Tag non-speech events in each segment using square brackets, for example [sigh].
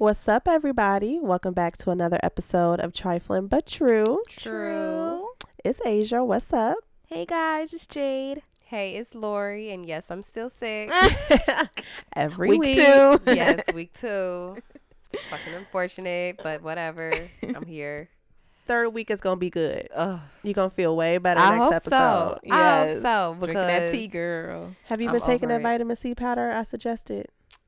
What's up, everybody? Welcome back to another episode of Trifling But True. True. It's Asia. What's up? Hey guys, it's Jade. Hey, it's Lori, and yes, I'm still sick. [laughs] Every Week week. [laughs] two. yes, week two. It's fucking unfortunate, but whatever. I'm here. Third week is gonna be good. Ugh. You're gonna feel way better I next hope episode. so. I hope so Drinking that because tea, girl. Have you I'm been taking that it. vitamin C powder I suggested?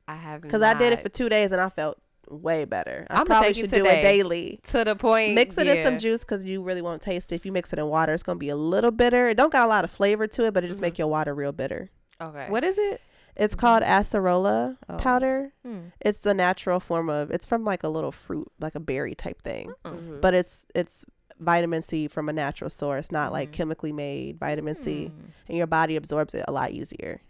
I haven't. Because I did it for two days and I felt way better. I I'ma probably take it should do it daily. to the point. Mix it in some juice because you really won't taste it. If you mix it in water, it's gonna be a little bitter. It don't got a lot of flavor to it, but it just Mhm. make your water real bitter. Okay. What is it? It's called acerola Oh. powder. Hmm. It's a natural form of. It's from like a little fruit, like a berry type thing. Mhm. But it's it's vitamin C from a natural source, not like Mhm. chemically made vitamin C, Hmm. and your body absorbs it a lot easier.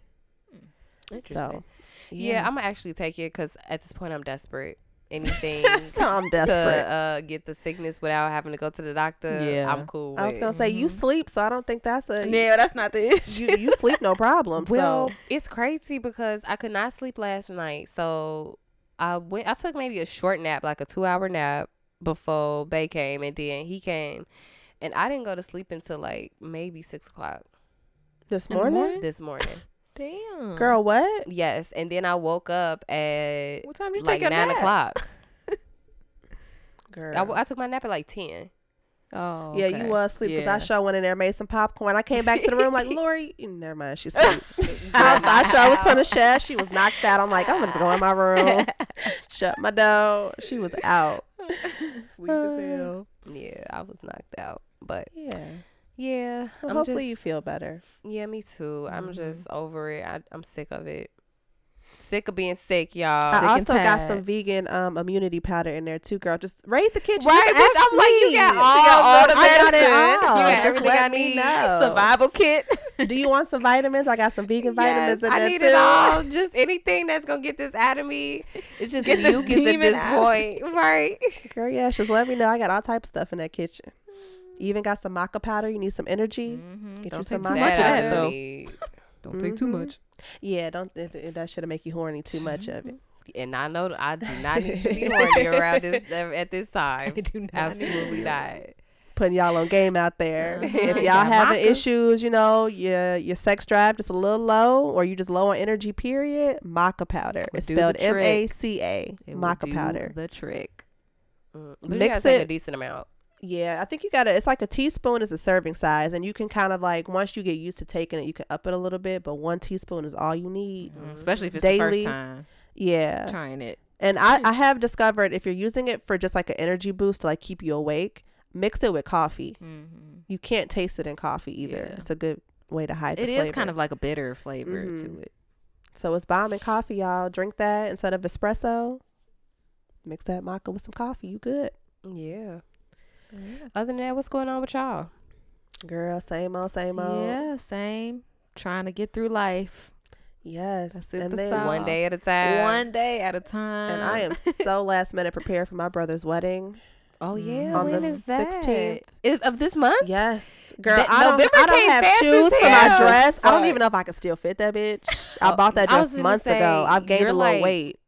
Interesting. So, yeah, I'm gonna actually take it because at this point I'm desperate. Anything [laughs] so I'm to desperate. uh, get the sickness without having to go to the doctor. Yeah. I'm cool. I was gonna say you Mhm. sleep, so I don't think that's a Yeah, that's not the issue. you you sleep no problem. [laughs] Well, so it's crazy because I could not sleep last night. So I went I took maybe a short nap, like a two hour nap before Bay came and then he came. And I didn't go to sleep until like maybe six o'clock this morning? this morning. Damn. girl, what? yes. And then I woke up at What time did you like take your nine nap? o'clock. [laughs] Girl, I took my nap at like ten. Oh, yeah, okay. you was asleep because Yeah. I sure went in there, made some popcorn. I came back to the room like [laughs] Lori. Never mind, she's asleep. [laughs] I, was, I sure was trying to share. She was knocked out. I'm like, I'm gonna just go in my room, shut my door. She was out. Sleep as hell. Yeah, I was knocked out. But Yeah. Yeah, Well, I'm hopefully just, you feel better. Yeah, me too. I'm Mhm. just over it. I, I'm sick of it. Sick of being sick, y'all. I Sick and also got some vegan um immunity powder in there too, girl. Just raid the kitchen. Right, Just bitch, I'm like, you me. got She all all the I got it all. You got Just everything let I me need. know. Survival kit. [laughs] Do you want some vitamins? I got some vegan vitamins Yes, in there I need too. it all. [laughs] Just anything that's gonna get this out of me. It's just Get this mucus at this out. point, [laughs] right? Girl, yeah, just let me know. I got all type of stuff in that kitchen. [sighs] Even got some maca powder. You need some energy. Mhm. Get Don't you take some too That much of I that do though. need. [laughs] Don't take too much. Yeah, don't it, it, that should make you horny too much of it. And I know that I do not need to be [laughs] horny around this at this time. I do not Absolutely not. Putting y'all on game out there. Uh-huh. If You y'all got having maca. issues, you know, your your sex drive just a little low, or you just low on energy. Period. Maca powder. It's spelled M trick. A C A. It will Maca do powder. The trick. Mm. Mix you gotta a decent amount. Yeah, I think you gotta. It's like a teaspoon is a serving size, and you can kind of like once you get used to taking it, you can up it a little bit. But one teaspoon is all you need. Mm, Especially if it's the Daily. first time Yeah, trying it. and I I [laughs] have discovered if you're using it for just like an energy boost to like keep you awake, mix it with coffee. Mm-hmm. You can't taste it in coffee either. Yeah. It's a good way to hide It is kind of like a bitter flavor Mhm. to it. so it's bomb and coffee, y'all. Drink that instead of espresso. Mix that maca with some coffee. You good, Yeah. Other than that, what's going on with y'all? girl? Same old, same old. Yeah, same. Trying to get through life Yes, That's and the then song. One day at a time. one day at a time. and I am [laughs] so last minute prepared for my brother's wedding. Oh mm. yeah, On when the 16th. Of this month? Yes, girl. That- I don't. November I don't have shoes for my hell. dress. I don't even know if I can still fit that bitch. I Oh, bought that I dress months say, ago. I've gained a little like- weight.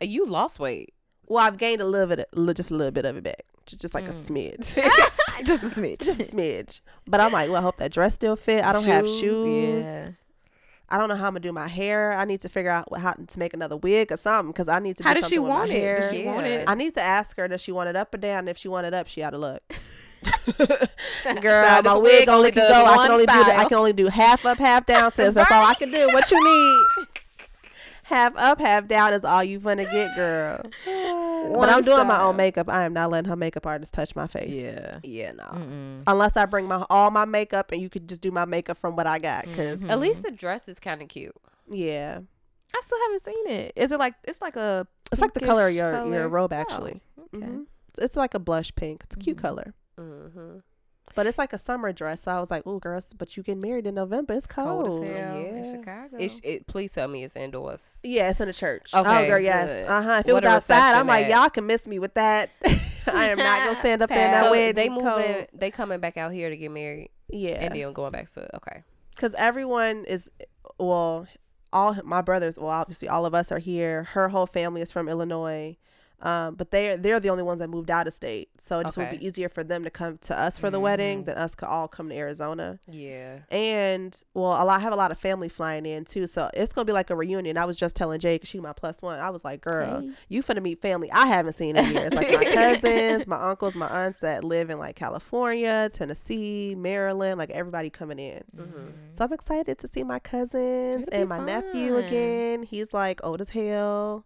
You lost weight. Well, I've gained a little bit, li- just a little bit of it back, just, like a Mm. smidge, [laughs] just a [laughs] smidge. just a smidge. But I'm like, well, I hope that dress still fit. I don't have Shoes, shoes. yeah. I don't know how I'm gonna do my hair. I need to figure out what, how to make another wig or something because I need to. How do does she want my it? Hair. Does she want it? I need to ask her does she want it up or down. If she want it up, she ought to look. Girl, this my wig only can go. I can only do. The, I can only do half up, half down. Sis, that's all I can do. What you [laughs] need? Half up, half down is all you finna get, girl. [laughs] but One I'm doing my own makeup. I am not letting her makeup artist touch my face. Yeah. Yeah, no. Mm-mm. Unless I bring my all my makeup and you could just do my makeup from what I got. because Mhm. At least the dress is kind of cute. yeah, I still haven't seen it. Is it like it's like a it's like the color of pinkish your your color? robe Oh, actually. okay. Mhm. It's, it's like a blush pink. It's a cute Mhm. color. Mm-hmm. But it's like a summer dress. So I was like, "Ooh, girls, but you get married in November? It's cold." Cold as hell in Chicago. It's, it, please tell me it's indoors. Yeah, it's in a church. Okay, oh, girl, yes. Uh huh. If it What was outside, I'm reception like, at? y'all can miss me with that. [laughs] I am not gonna stand up there in that So wedding they coat. moving. They coming back out here to get married, Yeah, and then going back to okay. because everyone is well, all my brothers. Well, obviously, all of us are here. Her whole family is from Illinois. Um, but they're they're the only ones that moved out of state, so it just would be easier for them to come to us for the wedding Mhm. than us could all come to Arizona. Yeah. And well, a lot I have a lot of family flying in too, so it's gonna be like a reunion. I was just telling Jay, 'cause she my plus one. I was like, girl, Hey. you finna meet family I haven't seen in years, like my cousins, my uncles, my aunts that live in like California, Tennessee, Maryland, like everybody coming in. Mhm. So I'm excited to see my cousins be and my nephew again. He's like old as hell.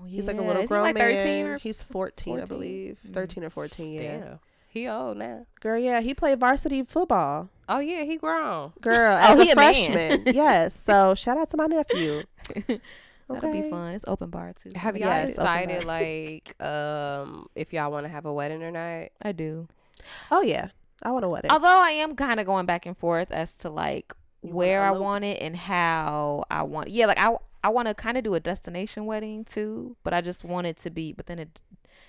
Oh, He's like a little Is he grown like man. 13 or He's 14, I believe. Mm. 13 or 14, yeah. Damn. He old now. Girl, yeah, he played varsity football. Oh yeah, he grown. Girl, [laughs] Oh, as he a a freshman. [laughs] yes. So shout out to my nephew. Okay. [laughs] That'll be fun. It's open bar too. Have I'm y'all Yes, excited. decided like um if y'all want to have a wedding or not? I do. Oh yeah, I want a wedding. Although I am kind of going back and forth as to like You wanna where I want it and how I want. Yeah, like I I want to kind of do a destination wedding too, but I just want it to be. But then it,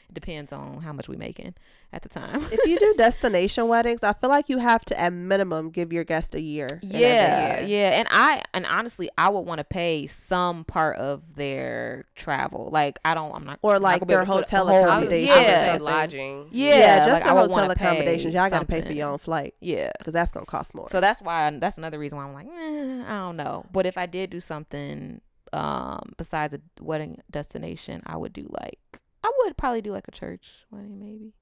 it depends on how much we making at the time. if you do [laughs] destination weddings, I feel like you have to at minimum give your guest a year. yeah, advance. yeah, and I and honestly, I would want to pay some part of their travel. Like I don't, I'm not Or I'm not like their able to put a hotel whole- I accommodations. I would or say something. lodging. Yeah, just like, the hotel accommodations. Y'all got to pay for your own flight Yeah, because that's gonna cost more. So that's why that's another reason why I'm like, eh, I don't know. But if I did do something um besides a wedding destination, I would do like I would probably do like a church wedding maybe.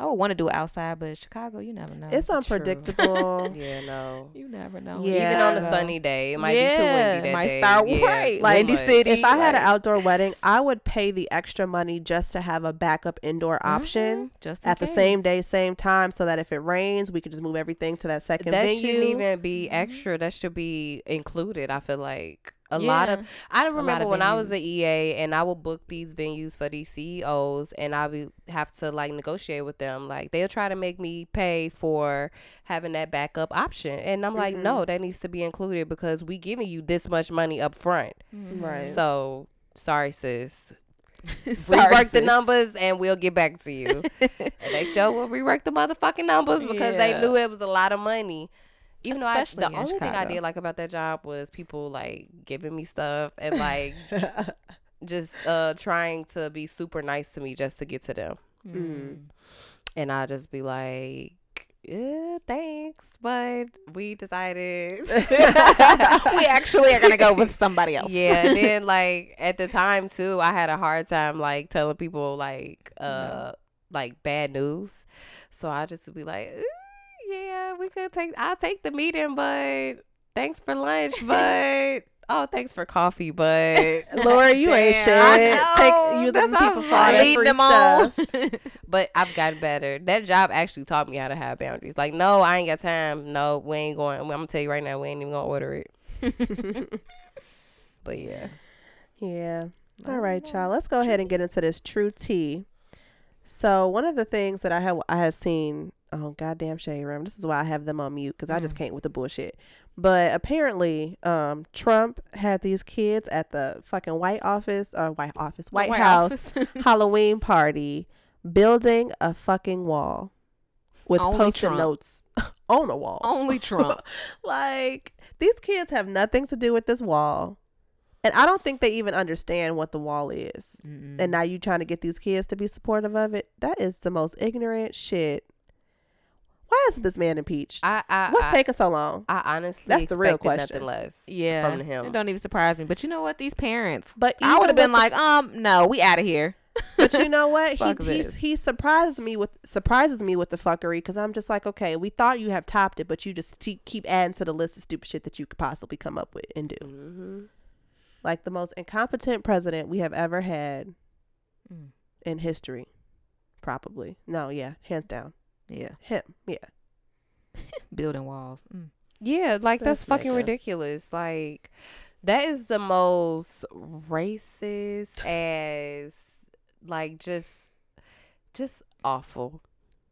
I would want to do it outside, but Chicago, you never know. it's unpredictable. [laughs] Yeah, no. you never know. Yeah. Even on a sunny day, it might yeah, be too windy that it might day. start yeah, right, like windy much. city. if I had an outdoor wedding, I would pay the extra money just to have a backup indoor option Mhm, just in at the same day, same time, so that if it rains, we could just move everything to that second that venue. shouldn't even be Mhm. extra. That should be included. I feel like a lot of Yeah. I lot remember of when I was venues. at EA and I would book these venues for these CEOs and I would have to like negotiate with them. Like they'll try to make me pay for having that backup option. And I'm like, Mhm. no, that needs to be included because we giving you this much money up front. Mhm. Right. So sorry sis. [laughs] Sorry, rework the numbers and we'll get back to you. [laughs] and they sure will rework the motherfucking numbers because they knew it was a lot of money. Even though I, the only thing I did like about that job was people like giving me stuff and like [laughs] just uh trying to be super nice to me just to get to them. Mm. And I just be like, yeah, thanks, but we decided. [laughs] we actually are gonna go with somebody else. yeah, and then like at the time too, I had a hard time like telling people like uh like bad news. So I just would be like, "Eh, yeah, we could take I'll take the meeting, but thanks for lunch, but [laughs] oh thanks for coffee, but [laughs] Laura, you ain't shit. Damn, I Take you That's people for all I'm that leading free them stuff. [laughs] but I've gotten better. That job actually taught me how to have boundaries. Like, no, I ain't got time. No, we ain't going. I'm gonna tell you right now, we ain't even gonna order it. But yeah. Yeah. All right, y'all. Let's go ahead and get into this true tea. So one of the things that I have I have seen. Oh goddamn, Shade Room. This is why I have them on mute because I just Mm. can't with the bullshit. But apparently, um, Trump had these kids at the fucking White Office or White Office, White, House [laughs] Halloween party, building a fucking wall with Only post-it Trump. notes [laughs] on a wall. Only Trump. [laughs] like these kids have nothing to do with this wall. And I don't think they even understand what the wall is. Mm-mm. And now you trying to get these kids to be supportive of it. That is the most ignorant shit. Why isn't this man impeached? I I What's I, taking so long? I honestly That's the real question. Nothing less. yeah, from him. It don't even surprise me. But you know what? These parents, But I would have been like, the- um, no, we out of here. [laughs] but you know what? [laughs] He he surprises me with surprises me with the fuckery because I'm just like, okay, we thought you have topped it, but you just keep keep adding to the list of stupid shit that you could possibly come up with and do. Mm-hmm. Like the most incompetent president we have ever had Mm. in history, probably. No, yeah, hands down, Yeah, him. Yeah, [laughs] building walls. Mm. Yeah, like that's This fucking ridiculous. Like that is the most racist as like just just awful.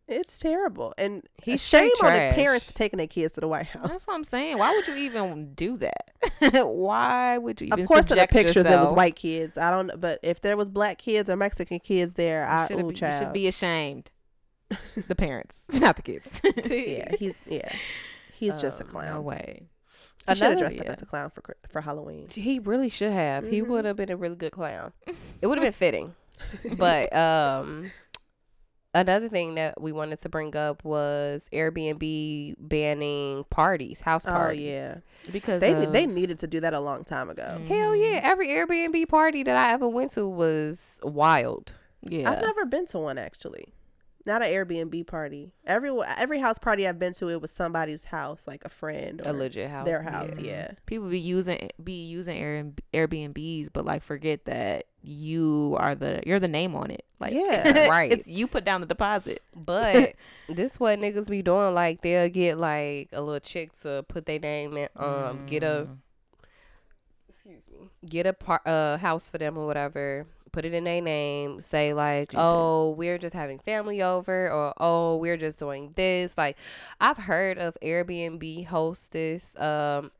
it's terrible, and He's shame on the parents for taking their kids to the White House. That's what I'm saying. Why would you even do that? [laughs] [laughs] Why would you even? Do that? Of course, in the subject pictures it was white kids. I don't, know, but if there was black kids or Mexican kids there, I You should ooh, be, child. you should be ashamed. [laughs] the parents, [laughs] not the kids. [laughs] yeah, he's yeah, he's just a Um, clown. No way. He should have Another- dressed up as a clown for for Halloween. He really should have. He Mhm. would have been a really good clown. It would have been fitting. but um another thing that we wanted to bring up was Airbnb banning parties, house oh parties. yeah, because they of, they needed to do that a long time ago. Hell yeah, every Airbnb party that I ever went to was wild. yeah. I've never been to one actually. Not an Airbnb party. Every every house party I've been to, it was somebody's house, like a friend or A legit house. their house. yeah. Yeah. people be using be using Air, Airbnbs, but like forget that you are the you're the name on it. Like Yeah. [laughs] Right. it's [laughs] you put down the deposit. But [laughs] this what niggas be doing. Like they'll get like a little chick to put their name in, um, get a Mm. excuse me, get a par- uh house for them or whatever. Put it in a name. Say like, Stupid. oh, we're just having family over, or oh, we're just doing this. Like, I've heard of Airbnb hostess um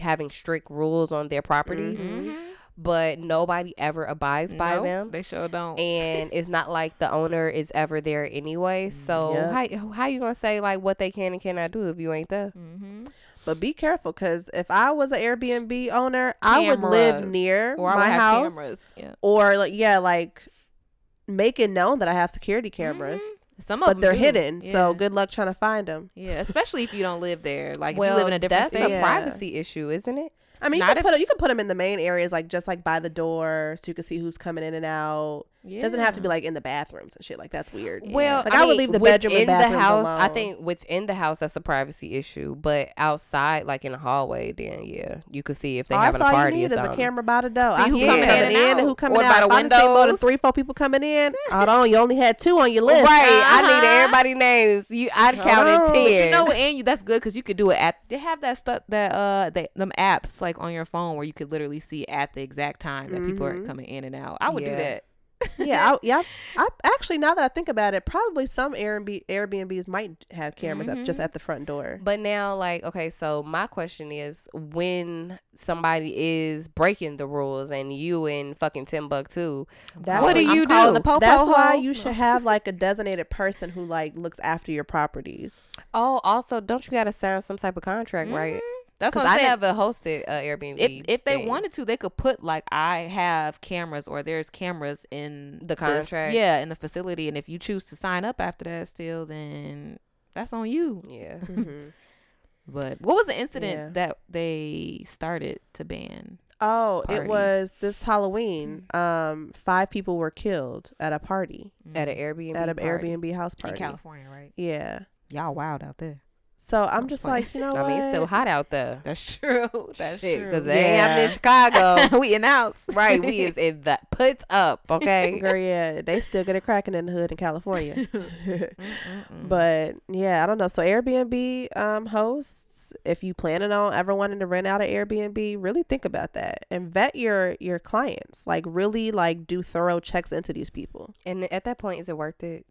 having strict rules on their properties, Mhm. but nobody ever abides by Nope, them. They sure don't. and [laughs] it's not like the owner is ever there anyway. So Yeah. how how you gonna say like what they can and cannot do if you ain't there? mm-hmm. But be careful because if I was an Airbnb owner, I would live near Or my house. Yeah. or like yeah, like make it known that I have security cameras, mm-hmm. Some of but them they're do. hidden. So good luck trying to find them. Yeah, especially if you don't live there. Like if well, you live in a different that's state. a Yeah. privacy issue, isn't it? I mean, you Not can if- put 'em- you can put them in the main areas, like just like by the door, so you can see who's coming in and out. Yeah. Doesn't have to be like in the bathrooms and shit. Like that's weird. Yeah. Well, Like, I would mean, leave the bedroom and within the bathrooms house. I think within the house that's a privacy issue, but outside, like in the hallway, then yeah, you could see if they Oh, having that's a all you party need is a camera by the door. See I who see coming coming in in and and who coming Or out. by the If I done seen more than three, four people coming in. [laughs] Hold on, you only had two on your list. Right, I Uh-huh. need everybody names. You, I'd Hold counted ten. But But you know and you that's good because you could do it at. They have that stuff that uh they them apps like on your phone where you could literally see at the exact time that people are Mhm. coming in and out. I would do that. Yeah, I, yeah. I actually now that I think about it, probably some Airbnb Airbnbs might have cameras at, just Mhm. at the front door. But now, like, okay, so my question is when somebody is breaking the rules and you in fucking Timbuktu, That's what do you I'm do? The That's why you should have like a designated person who like looks after your properties. oh, also, don't you got to sign some type of contract, right? That's what I'm I saying. never hosted uh, Airbnb. if if they thing. wanted to, they could put like I have cameras or there's cameras in The contract. yeah, in the facility, and if you choose to sign up after that, still, then that's on you. yeah. [laughs] Mhm. But what was the incident Yeah. that they started to ban? Oh, it was this Halloween. [laughs] Um, five people were killed at a party At an Airbnb. at an party. Airbnb house party in. California, right? Yeah. Y'all wild out there. So I'm I'm just playing. like, you know I what? mean, it's still hot out there. [laughs] That's true. That's Shit, true. Because they ain't having in Chicago. [laughs] we announced. right. We is in the puts up, [laughs] okay? Girl, yeah, they still get it cracking in the hood in California. But yeah, I don't know. So Airbnb um, hosts, if you planning on ever wanting to rent out an Airbnb, really think about that and vet your your clients. Like really like do thorough checks into these people. and at that point, is it worth it?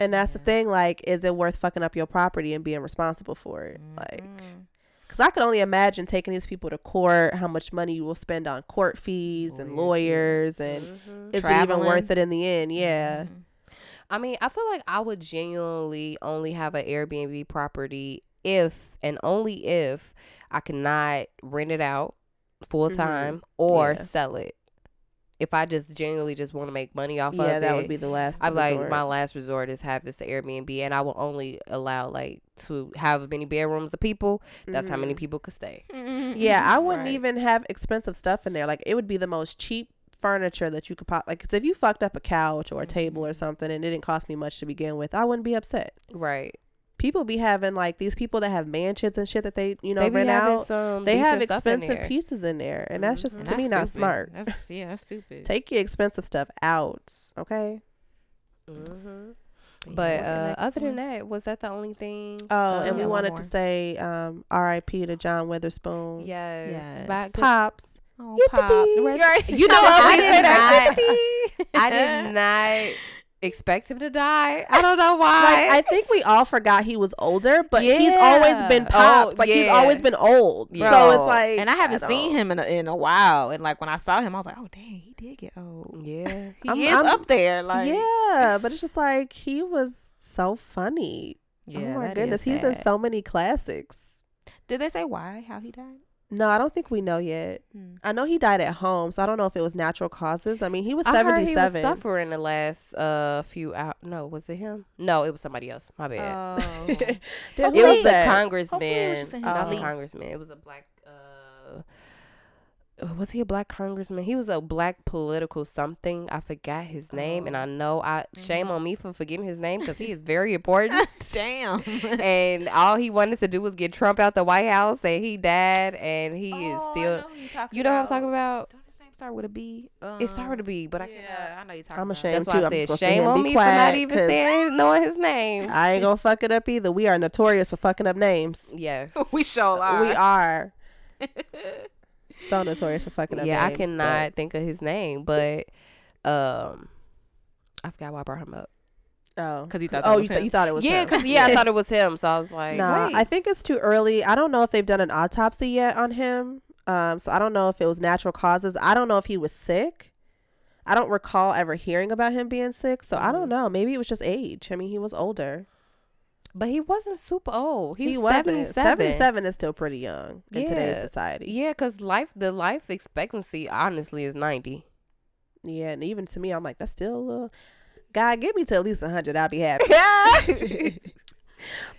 And that's the thing. Like, is it worth fucking up your property and being responsible for it? Like, because I could only imagine taking these people to court, how much money you will spend on court fees and Lawyers, and Mhm. is it even worth it in the end? Yeah. Mhm. I mean, I feel like I would genuinely only have an Airbnb property if and only if I cannot rent it out full Mhm. time or Yeah. sell it. If I just genuinely just want to make money off Yeah, of it, that would be the last. I'm like my last resort is have this Airbnb, and I will only allow like to have many bedrooms of people. That's how many Mhm. people could stay. [laughs] Yeah, I wouldn't Right. even have expensive stuff in there. Like it would be the most cheap furniture that you could pop. Like, 'cause if you fucked up a couch or a table or Mhm. something and it didn't cost me much to begin with, I wouldn't be upset. Right. People be having like these people that have mansions and shit that they you know they rent out. some. They have decent stuff in expensive pieces in there, and that's just Mhm. And to me that's not stupid. smart. That's yeah, that's stupid. Take your expensive stuff out, okay? Mhm. But uh, next other than that, was that the only thing? Oh, and Uh, we wanted to say um, R.I.P. to John Witherspoon. Yes. Yes. Back- Pops. Oh, Yippee. Pop. Right. [laughs] You know, [laughs] I I did did not- not. [laughs] I did not expect him to die. I don't know [laughs] Like why. I think we all forgot he was older, but he's always been Yeah. pops. Oh, like he's always been old. Yeah. So it's like, and I haven't seen don't- him in a, in a while. And like when I saw him, I was like, oh dang, he did get old. yeah. He I'm- is I'm- up there. Like yeah, but it's just like he was so funny. Yeah, oh my goodness, he's in so many classics. Did they say why? How he died? No, I don't think we know yet. Hmm. I know he died at home, so I don't know if it was natural causes. I mean, he was I heard he was 77. suffering the last uh few out. No, was it him? No, it was somebody else. My bad. Oh. [laughs] It was the congressman. It was just not the congressman. It was a black. uh was he a black congressman? He was a black political something. I forgot his name, and I know I shame Mhm. on me for forgetting his name because he is very [laughs] important. [laughs] Damn. [laughs] and all he wanted to do was get Trump out the White House, and he died, and he is Oh, I still. know you're talking You know what I'm talking about? Don't start with a B? It started with a B, but I yeah, cannot. I know you're talking I'm about. ashamed That's why I'm I said supposed to shame say, on "Be me for not even even 'cause saying knowing his name. I ain't gonna fuck it up either. We are notorious for fucking up names. yes. we sure are. We are so notorious for fucking up yeah, I names. cannot think of his name, but um, I forgot why I brought him up. Oh, because you thought oh, you, th- you thought it was yeah, because yeah, I [laughs] thought it was him, so I was like, Nah, wait. I think it's too early. I don't know if they've done an autopsy yet on him. Um, so I don't know if it was natural causes. I don't know if he was sick. I don't recall ever hearing about him being sick. So I don't Mhm. know. Maybe it was just age. I mean, he was older. But he wasn't super old. He, was wasn't. 77. 77 is still pretty young in today's society. Yeah, because life, the life expectancy, honestly, is 90. Yeah, and even to me, I'm like, that's still a little. God, get me to at least 100. I'll be happy. [laughs]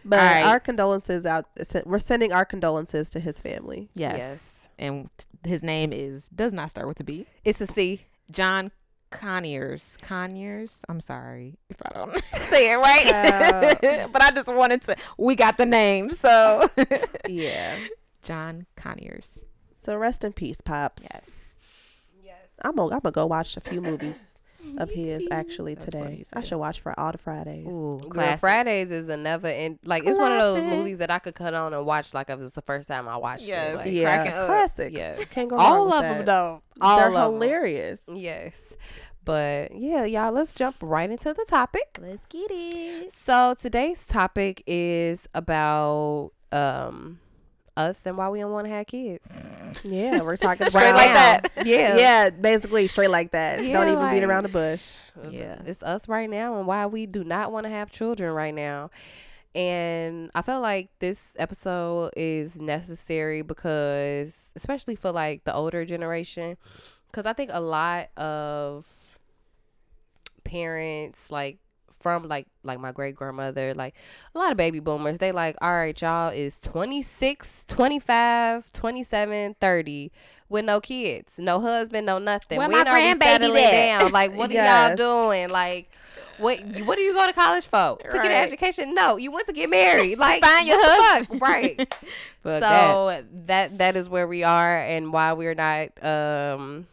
but All right. our condolences out. We're sending our condolences to his family. Yes. Yes. And his name is does not start with a B. It's a C. John Conyers. Conyers. I'm sorry if I don't [laughs] say it right, [laughs] but I just wanted to. We got the name, so [laughs] Yeah. John Conyers. So rest in peace, pops. Yes. Yes. I'm gonna I'm gonna go watch a few movies of his actually That's today. I should watch for all the Fridays. Ooh, Girl. Fridays is another and end. Like it's one of those movies that I could cut on and watch like if it was the first time I watched Yes. it. Like, yeah, cracking classics. Yes. Can't go all with of that. them though. All They're of 'em. hilarious. Yes. But yeah, y'all, let's jump right into the topic. Let's get it. So today's topic is about um us and why we don't want to have kids. Yeah, we're talking [laughs] Straight right like that. [laughs] Yeah. Yeah, basically straight like that. Yeah, Don't even beat around the bush. Uh, yeah. It's us right now and why we do not want to have children right now. And I felt like this episode is necessary because especially for like the older generation cuz I think a lot of parents like from like like my great grandmother like a lot of baby boomers they like all right y'all is 26 25 27 30 with no kids no husband no nothing. Where when my are we grandbaby settling down? Like [laughs] what are y'all doing? Like what what do you go to college for? To get an education? No you went to get married. [laughs] Like Find your what the husband. [laughs] fuck? right. Fuck that. so that that is where we are and why we're not um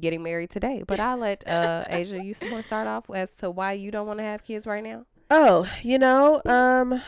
getting married today but i'll let uh asia you to start off as to why you don't want to have kids right now Oh, you know, um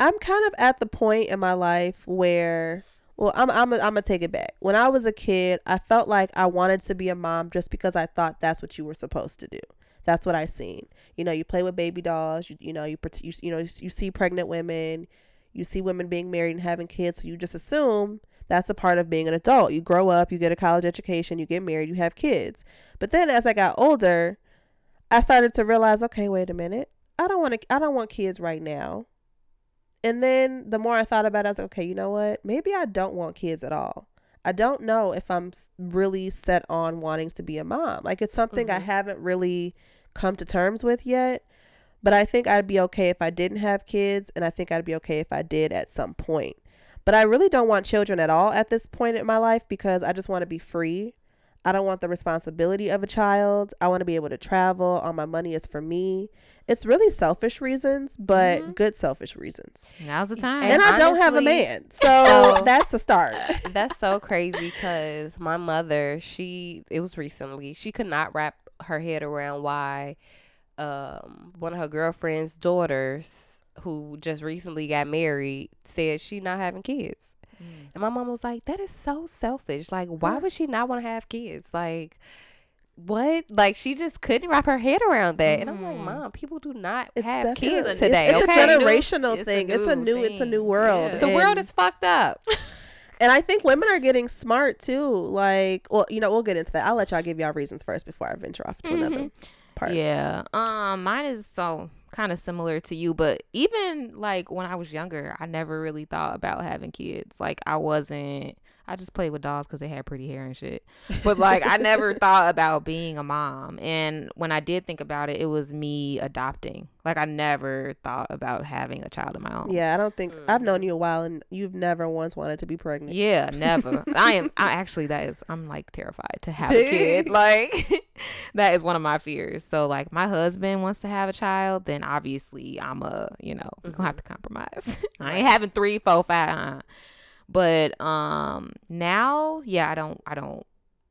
I'm kind of at the point in my life where well, I'm I'm I'm gonna take it back. When I was a kid, I felt like I wanted to be a mom just because I thought that's what you were supposed to do. That's what I seen. You know, you play with baby dolls. You, you know, you, you you know you see pregnant women. You see women being married and having kids. So you just assume that's a part of being an adult. You grow up, you get a college education, you get married, you have kids. But then as I got older, I started to realize, okay, wait a minute. I don't want to I don't want kids right now. And then the more I thought about it, I was like, okay, you know what? Maybe I don't want kids at all. I don't know if I'm really set on wanting to be a mom. Like it's something I Mhm. haven't really come to terms with yet. But I think I'd be okay if I didn't have kids, and I think I'd be okay if I did at some point. But I really don't want children at all at this point in my life because I just want to be free. I don't want the responsibility of a child. I want to be able to travel. All my money is for me. It's really selfish reasons, but Mhm. good selfish reasons. Now's the time. And, And I don't have a man. [laughs] So, So- that's the start. [laughs] that's so crazy because my mother she it was recently she could not wrap her head around why um one of her girlfriend's daughters who just recently got married said she not having kids Mm. And my mom was like, that is so selfish. Like, why would she not want to have kids? Like, what? Like, she just couldn't wrap her head around that. And I'm like, Mm. mom, people do not It's have kids it's- today. It's, okay? a generational It's a thing. it's a new new. It's a new world. Yeah. the world is fucked up. [laughs] And I think women are getting smart too. Like, well, you know, we'll get into that. I'll let y'all give y'all reasons first before I venture off to another part. Yeah. Um, mine is so kind of similar to you, but even like when I was younger, I never really thought about having kids. Like I wasn't I just played with dolls because they had pretty hair and shit. But like, I never [laughs] thought about being a mom. And when I did think about it, it was me adopting. Like, I never thought about having a child of my own. Yeah, I don't think I've known you a while, and you've never once wanted to be pregnant. Yeah, never. [laughs] I am. I actually that is. I'm like terrified to have a [laughs] kid. Like that is one of my fears. So like, my husband wants to have a child, then obviously I'm a. You know, we're gonna have to compromise. I ain't having three, four, five. Uh, but um now, yeah, I don't I don't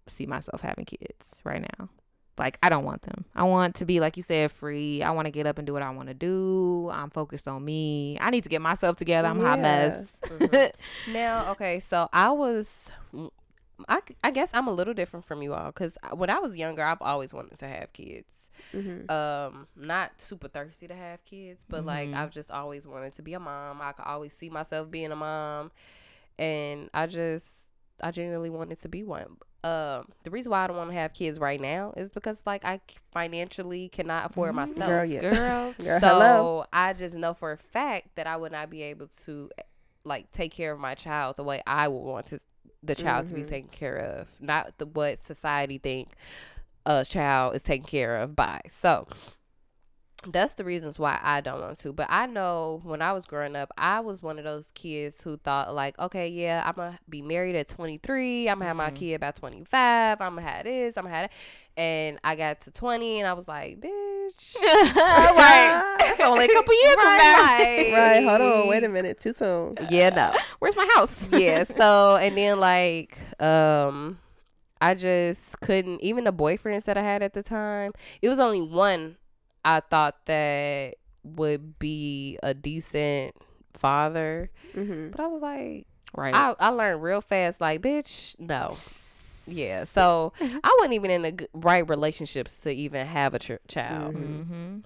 see myself having kids right now. Like I don't want them. I want to be like you said free. I want to get up and do what I want to do. I'm focused on me. I need to get myself together. I'm a hot mess. Mm-hmm. now, okay, so I was, I, I guess I'm a little different from you all because when I was younger, I've always wanted to have kids. hmm Um, not super thirsty to have kids, but like Mhm. I've just always wanted to be a mom. I could always see myself being a mom, and I just, I genuinely wanted to be one. Um, the reason why I don't want to have kids right now is because like I financially cannot afford myself. Girl, yeah. Girl, [laughs] Girl, so hello. I just know for a fact that I would not be able to like take care of my child the way I would want to the child to be Mhm. taken care of, not the what society think a child is taken care of by. So that's the reasons why I don't want to. But I know when I was growing up, I was one of those kids who thought like, okay, yeah, I'm gonna be married at 23. I'm gonna have my Mhm. kid by 25. I'm gonna have this. I'm gonna have that. And I got to 20, and I was like, bitch, [laughs] right. That's [laughs] only a couple years from now. Right. Right. Hold on. Wait a minute. Too soon. Yeah, no. [laughs] Where's my house? yeah. So and then like um I just couldn't even the boyfriends that I had at the time, it was only one I thought that would be a decent father. hmm But I was like right. I, I learned real fast like bitch, no. [laughs] Yeah. So I wasn't even in the right relationships to even have a ch- child. Mhm. mm-hmm.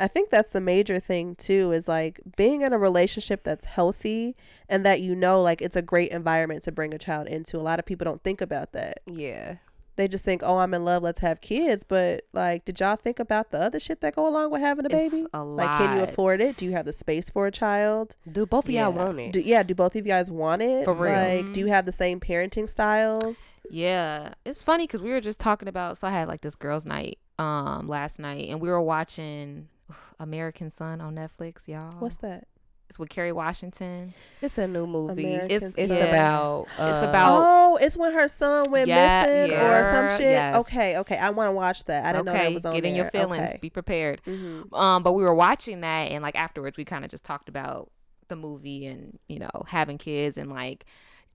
I think that's the major thing too is like being in a relationship that's healthy and that you know like it's a great environment to bring a child into. A lot of people don't think about that. Yeah. They just think, "Oh, I'm in love, let's have kids." But like, did y'all think about the other shit that go along with having a It's baby? a Like, can you afford it? Do you have the space for a child? Do both of y'all want it? Do yeah, do both of you guys want it? For real. Like, do you have the same parenting styles? Yeah, it's funny because we were just talking about. So I had like this girls' night um last night, and we were watching [sighs] American Son on Netflix. Y'all, What's that? It's with Kerry Washington. It's a new movie. American it's it's Son. about It's uh, about- Oh, it's when her son went Yeah, missing or some shit. Yes. Okay, okay. I want to watch that. I didn't know okay, that was on get in there. your feelings. Okay. Be prepared. hmm Um, but we were watching that, and like afterwards, we kind of just talked about the movie and you know having kids and like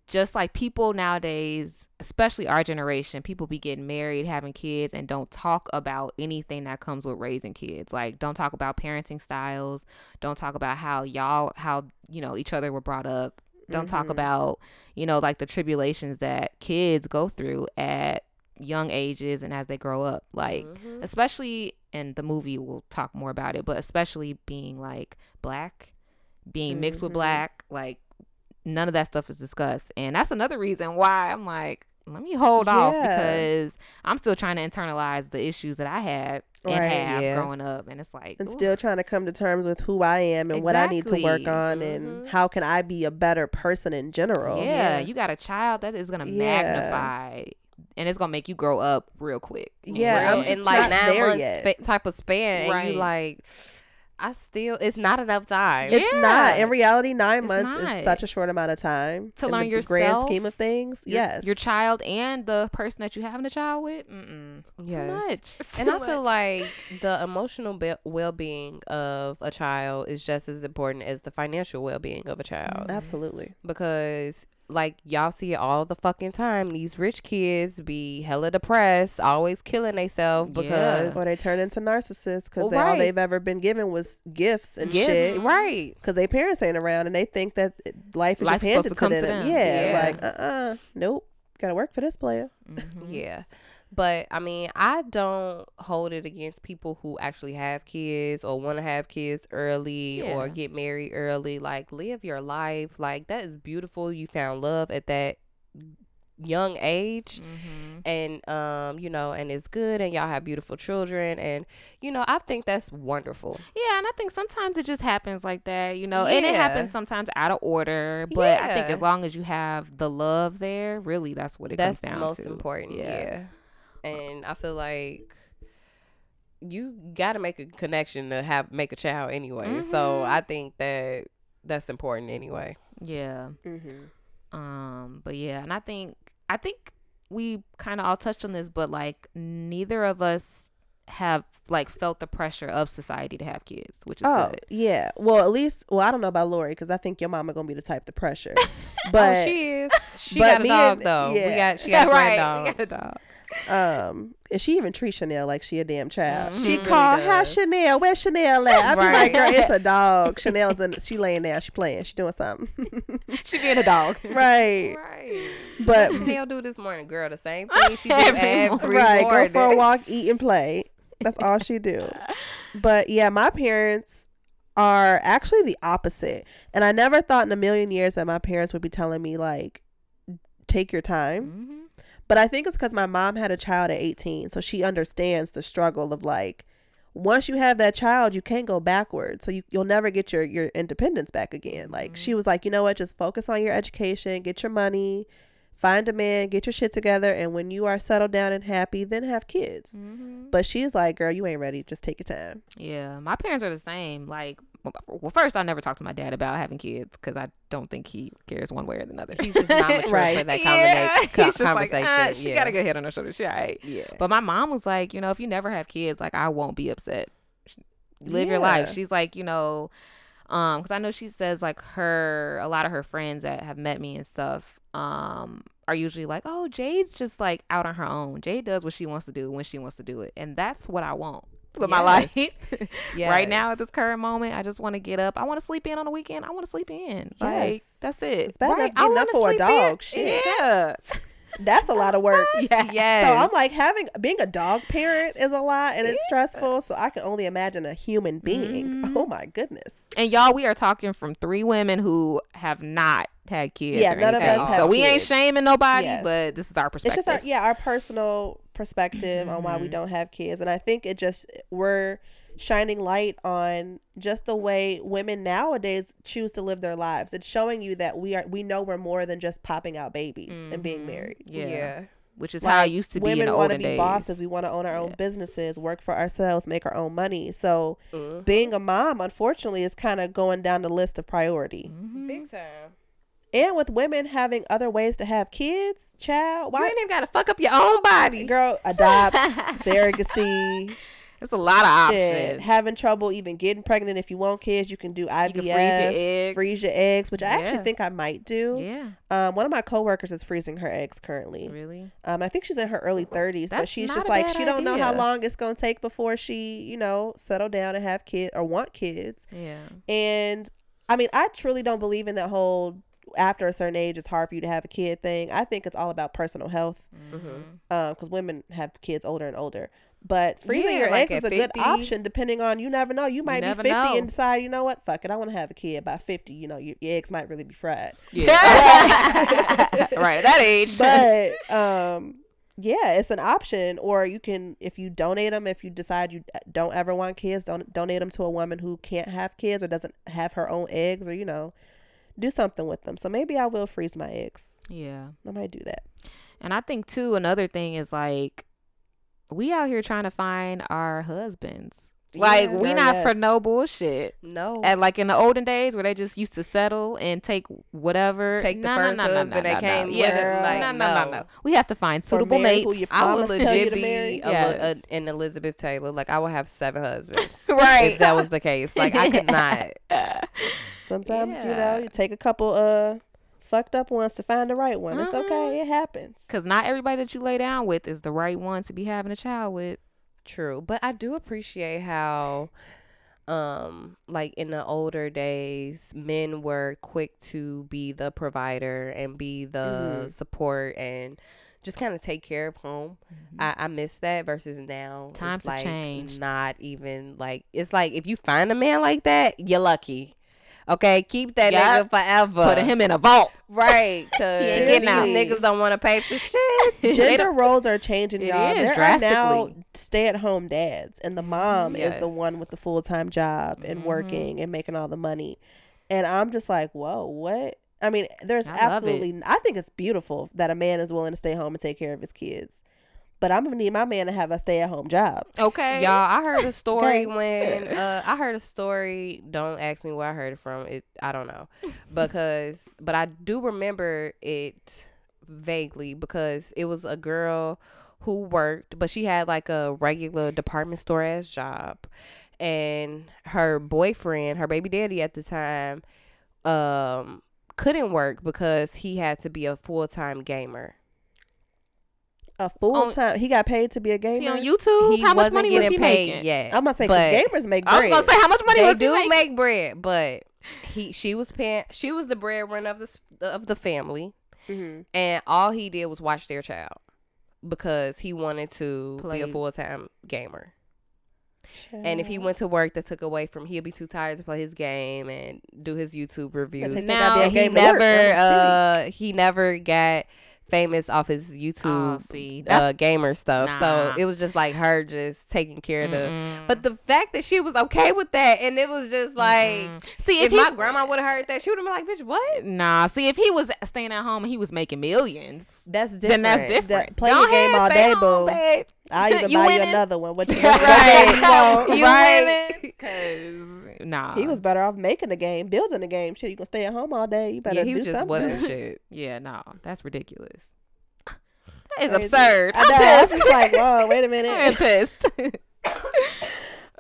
just like people nowadays, especially our generation, people be getting married, having kids, and don't talk about anything that comes with raising kids. Like, don't talk about parenting styles. Don't talk about how y'all, how you know each other were brought up. Don't talk Mhm. about you know like the tribulations that kids go through at young ages and as they grow up. Like, mhm. especially in the movie we'll talk more about it but especially being like black being mixed with Mhm. black like none of that stuff is discussed and that's another reason why i'm like let me hold off because i'm still trying to internalize the issues that i had and Right. have Yeah. growing up and it's like and ooh, still trying to come to terms with who I am and what I need to work on and Mhm. how can I be a better person in general. yeah, Yeah. you got a child that is gonna Yeah. magnify and it's gonna make you grow up real quick Yeah, Real- I'm in like not nine there months yet. spa- type of span, and Right. you like, I still, it's not enough time. It's not. In reality, nine It's months not. is such a short amount of time To in learn the grand scheme of things. your, yes, your child and the person that you're having a child with mm-mm. Yes. [laughs] too much It's and too I feel like the emotional be- well-being of a child is just as important as the financial well-being of a child Absolutely. because like y'all see it all the fucking time these rich kids be hella depressed always killing themselves Yeah. because Or they turn into narcissists because Well, all right. they've ever been given was gifts and Yes, shit. right Because their parents ain't around and they think that life is Life's just handed to to, come to them. them. Yeah, Yeah. like uh uh nope. Got to work for this player. Mhm. Yeah. But I mean, I don't hold it against people who actually have kids or want to have kids early or get married early. Like, live your life. Like, that is beautiful. You found love at that young age Mm-hmm. and um you know and it's good and y'all have beautiful children and you know i think that's wonderful Yeah, and I think sometimes it just happens like that, you know, and it happens sometimes out of order. But I think as long as you have the love there, really, that's what it that's comes the down most to. important Yeah. yeah. And i feel like you got to make a connection to have make a child anyway so Mhm. i think that that's important anyway Yeah. Mm-hmm. Um, but yeah, and I think I think we kind of all touched on this, but like neither of us have like felt the pressure of society to have kids, which is Oh good. yeah. Well, at least well, I don't know about Lori because I think your mama gonna be the type to pressure. [laughs] But oh she is she got a dog and- though we got she [laughs] got a right. grand we got a dog. Um, and she even treats Chanel like she a damn child. Mhm. She She really call how. Chanel, where's Chanel at? I be Right. like, girl, it's a dog. [laughs] Chanel's in. She laying down. She playing. She doing something. [laughs] She being a dog. right. right But what Chanel do this morning girl the same thing she do [laughs] every, Every right, morning go for a walk, eat and play. That's all she do. But yeah, my parents are actually the opposite. And I never thought in a million years that my parents would be telling me like take your time. hmm But I think it's cuz my mom had a child at 18, so she understands the struggle of like once you have that child, you can't go backwards. So you you'll never get your your independence back again. Like she mm-hmm. was like, "You know what? Just focus on your education, get your money, find a man, get your shit together, and when you are settled down and happy, then have kids." hmm But she's like, girl, you ain't ready. Just take your time. Yeah, my parents are the same. Like, well, first I never talked to my dad about having kids because I don't think he cares one way or the other. he's just not [laughs] mature Right. for that Yeah, combina- co- [laughs] he's just like, conversation "Ah, she yeah. got a good head on her shoulder. She all right. yeah But my mom was like, you know, if you never have kids, like I won't be upset. Live your life. She's like, you know, um, because I know she says like her a lot of her friends that have met me and stuff, um, are usually like, oh, Jade's just like out on her own. Jade does what she wants to do when she wants to do it, and that's what I want with my life. Yes. [laughs] right now at this current moment, I just want to get up. I want to sleep in on the weekend. I want to sleep in. Like Yes. that's it. It's bad enough right? I getting up for a sleep in. dog. Shit. Yeah. That's a lot of work. yeah. [laughs] yes So I'm like having being a dog parent is a lot and it's stressful. So I can only imagine a human being. Mhm. Oh my goodness. And y'all, we are talking from three women who have not had kids. Yeah, or none of anything. us So have we ain't shaming nobody, Yes. but this is our It's perspective. just our, yeah, our personal perspective on why we Mhm. don't have kids. And I think it just we're shining light on just the way women nowadays choose to live their lives. It's showing you that we are we know we're more than just popping out babies and being Mhm. married. Yeah. yeah Which is how Like, it used to be in women the want to be days. bosses. We want to own our own Yeah. businesses, work for ourselves, make our own money. So Mhm. being a mom, unfortunately, is kind of going down the list of priority. Mhm. big time And with women having other ways to have kids, child, you why ain't even gotta fuck up your own body girl [laughs] adopt, surrogacy, It's a lot of shit. options. Having trouble even getting pregnant if you want kids, you can do IVF, you can freeze your eggs. freeze your eggs, which I actually think I might do. Yeah. Um, one of my coworkers is freezing her eggs currently. Really? Um, I think she's in her early 30s, but she's just like she don't know how long it's gonna take before she, you know, settle down and have kids or want kids. Yeah. And I mean, I truly don't believe in that whole after a certain age it's hard for you to have a kid thing. I think it's all about personal health, Mhm. um, because women have kids older and older. But freezing Yeah, your like eggs is a good option depending on you never know. You might be 50 know. and decide, you know what, fuck it, I want to have a kid by 50. You know, your, your eggs might really be fried. Yeah. [laughs] [laughs] right at that age. but um yeah it's an option or you can if you donate them if you decide you don't ever want kids don't donate them to a woman who can't have kids or doesn't have her own eggs or you know do something with them so maybe i will freeze my eggs yeah. i might do that And I think too another thing is like we out here trying to find our husbands. Like Yeah. we Girl, not for no bullshit. no At like in the olden days where they just used to settle and take whatever. Take the No, no, first no, no, husband no, that no, came no. with Yeah. us, like, no, no, no, no. no. We have to find suitable marry mates. who I would mama tell you legit be marry. a, a, an Elizabeth Taylor. Like I would have seven husbands. [laughs] Right. If that was the case. Like I could [laughs] not. sometimes you know you take a couple uh fucked up ones to find the right one it's Uh-huh. okay it happens Cause not everybody that you lay down with is the right one to be having a child with. True. But I do appreciate how um like in the older days men were quick to be the provider and be the Mhm. support and just kind of take care of home. I, I miss that versus now. it's Times have like changed. Not even like it's like if you find a man like that, you're lucky. Okay, keep that Yup. nigga forever. Putting him in a vault. right, [laughs] cause He these niggas don't want to pay for shit. [laughs] Gender roles are changing, y'all. is, there are now stay-at-home dads, and the mom is the one with the full-time job and Mhm. working and making all the money. And I'm just like, whoa, what? I mean, there's I absolutely. I think it's beautiful that a man is willing to stay home and take care of his kids. But I'm gonna need my man to have a stay-at-home job. Okay. Y'all, I heard a [laughs] story Okay. when [laughs] uh, I heard a story. Don't ask me where I heard it from. It I don't know, because but I do remember it vaguely because it was a girl who worked, but she had like a regular department store ass job, and her boyfriend, her baby daddy at the time, um, couldn't work because he had to be a full time gamer. A full-time. he got paid to be a gamer. he on YouTube? He how much wasn't money was getting he paid making? yet. I'm gonna say but- because gamers make I was bread. gonna say how much money they was he do making? make bread, but he she was paying. She was the breadwinner of the s- of the family, hmm and all he did was watch their child because he wanted to be a full time gamer. And if he went to work, that took away from he'll be too tired to play his game and do his YouTube reviews. take that Now he game to work. never Let uh he never got famous off his Oh, YouTube see, uh gamer stuff. Nah. So it was just like her just taking care of the but the fact that she was okay with that and it was just like Mm-mm. see if, if, he, my grandma would have heard that, she would have been like, "Bitch, what?" Nah, see if he was staying at home and he was making millions, That's different. then that's different. play Go your game all day, home, boo. babe. I'll [laughs] even You buy you another one. What you [laughs] Right. right. you want? You Right. winning? [laughs] Cause nah, He was better off making the game, building the game. Shit, you gonna stay at home all day. You better Yeah, he do just something. wasn't [laughs] shit. Yeah, no, that's ridiculous. [laughs] That is Crazy. absurd. I know. I'm I was just like, whoa, wait a I'm [laughs] minute. pissed.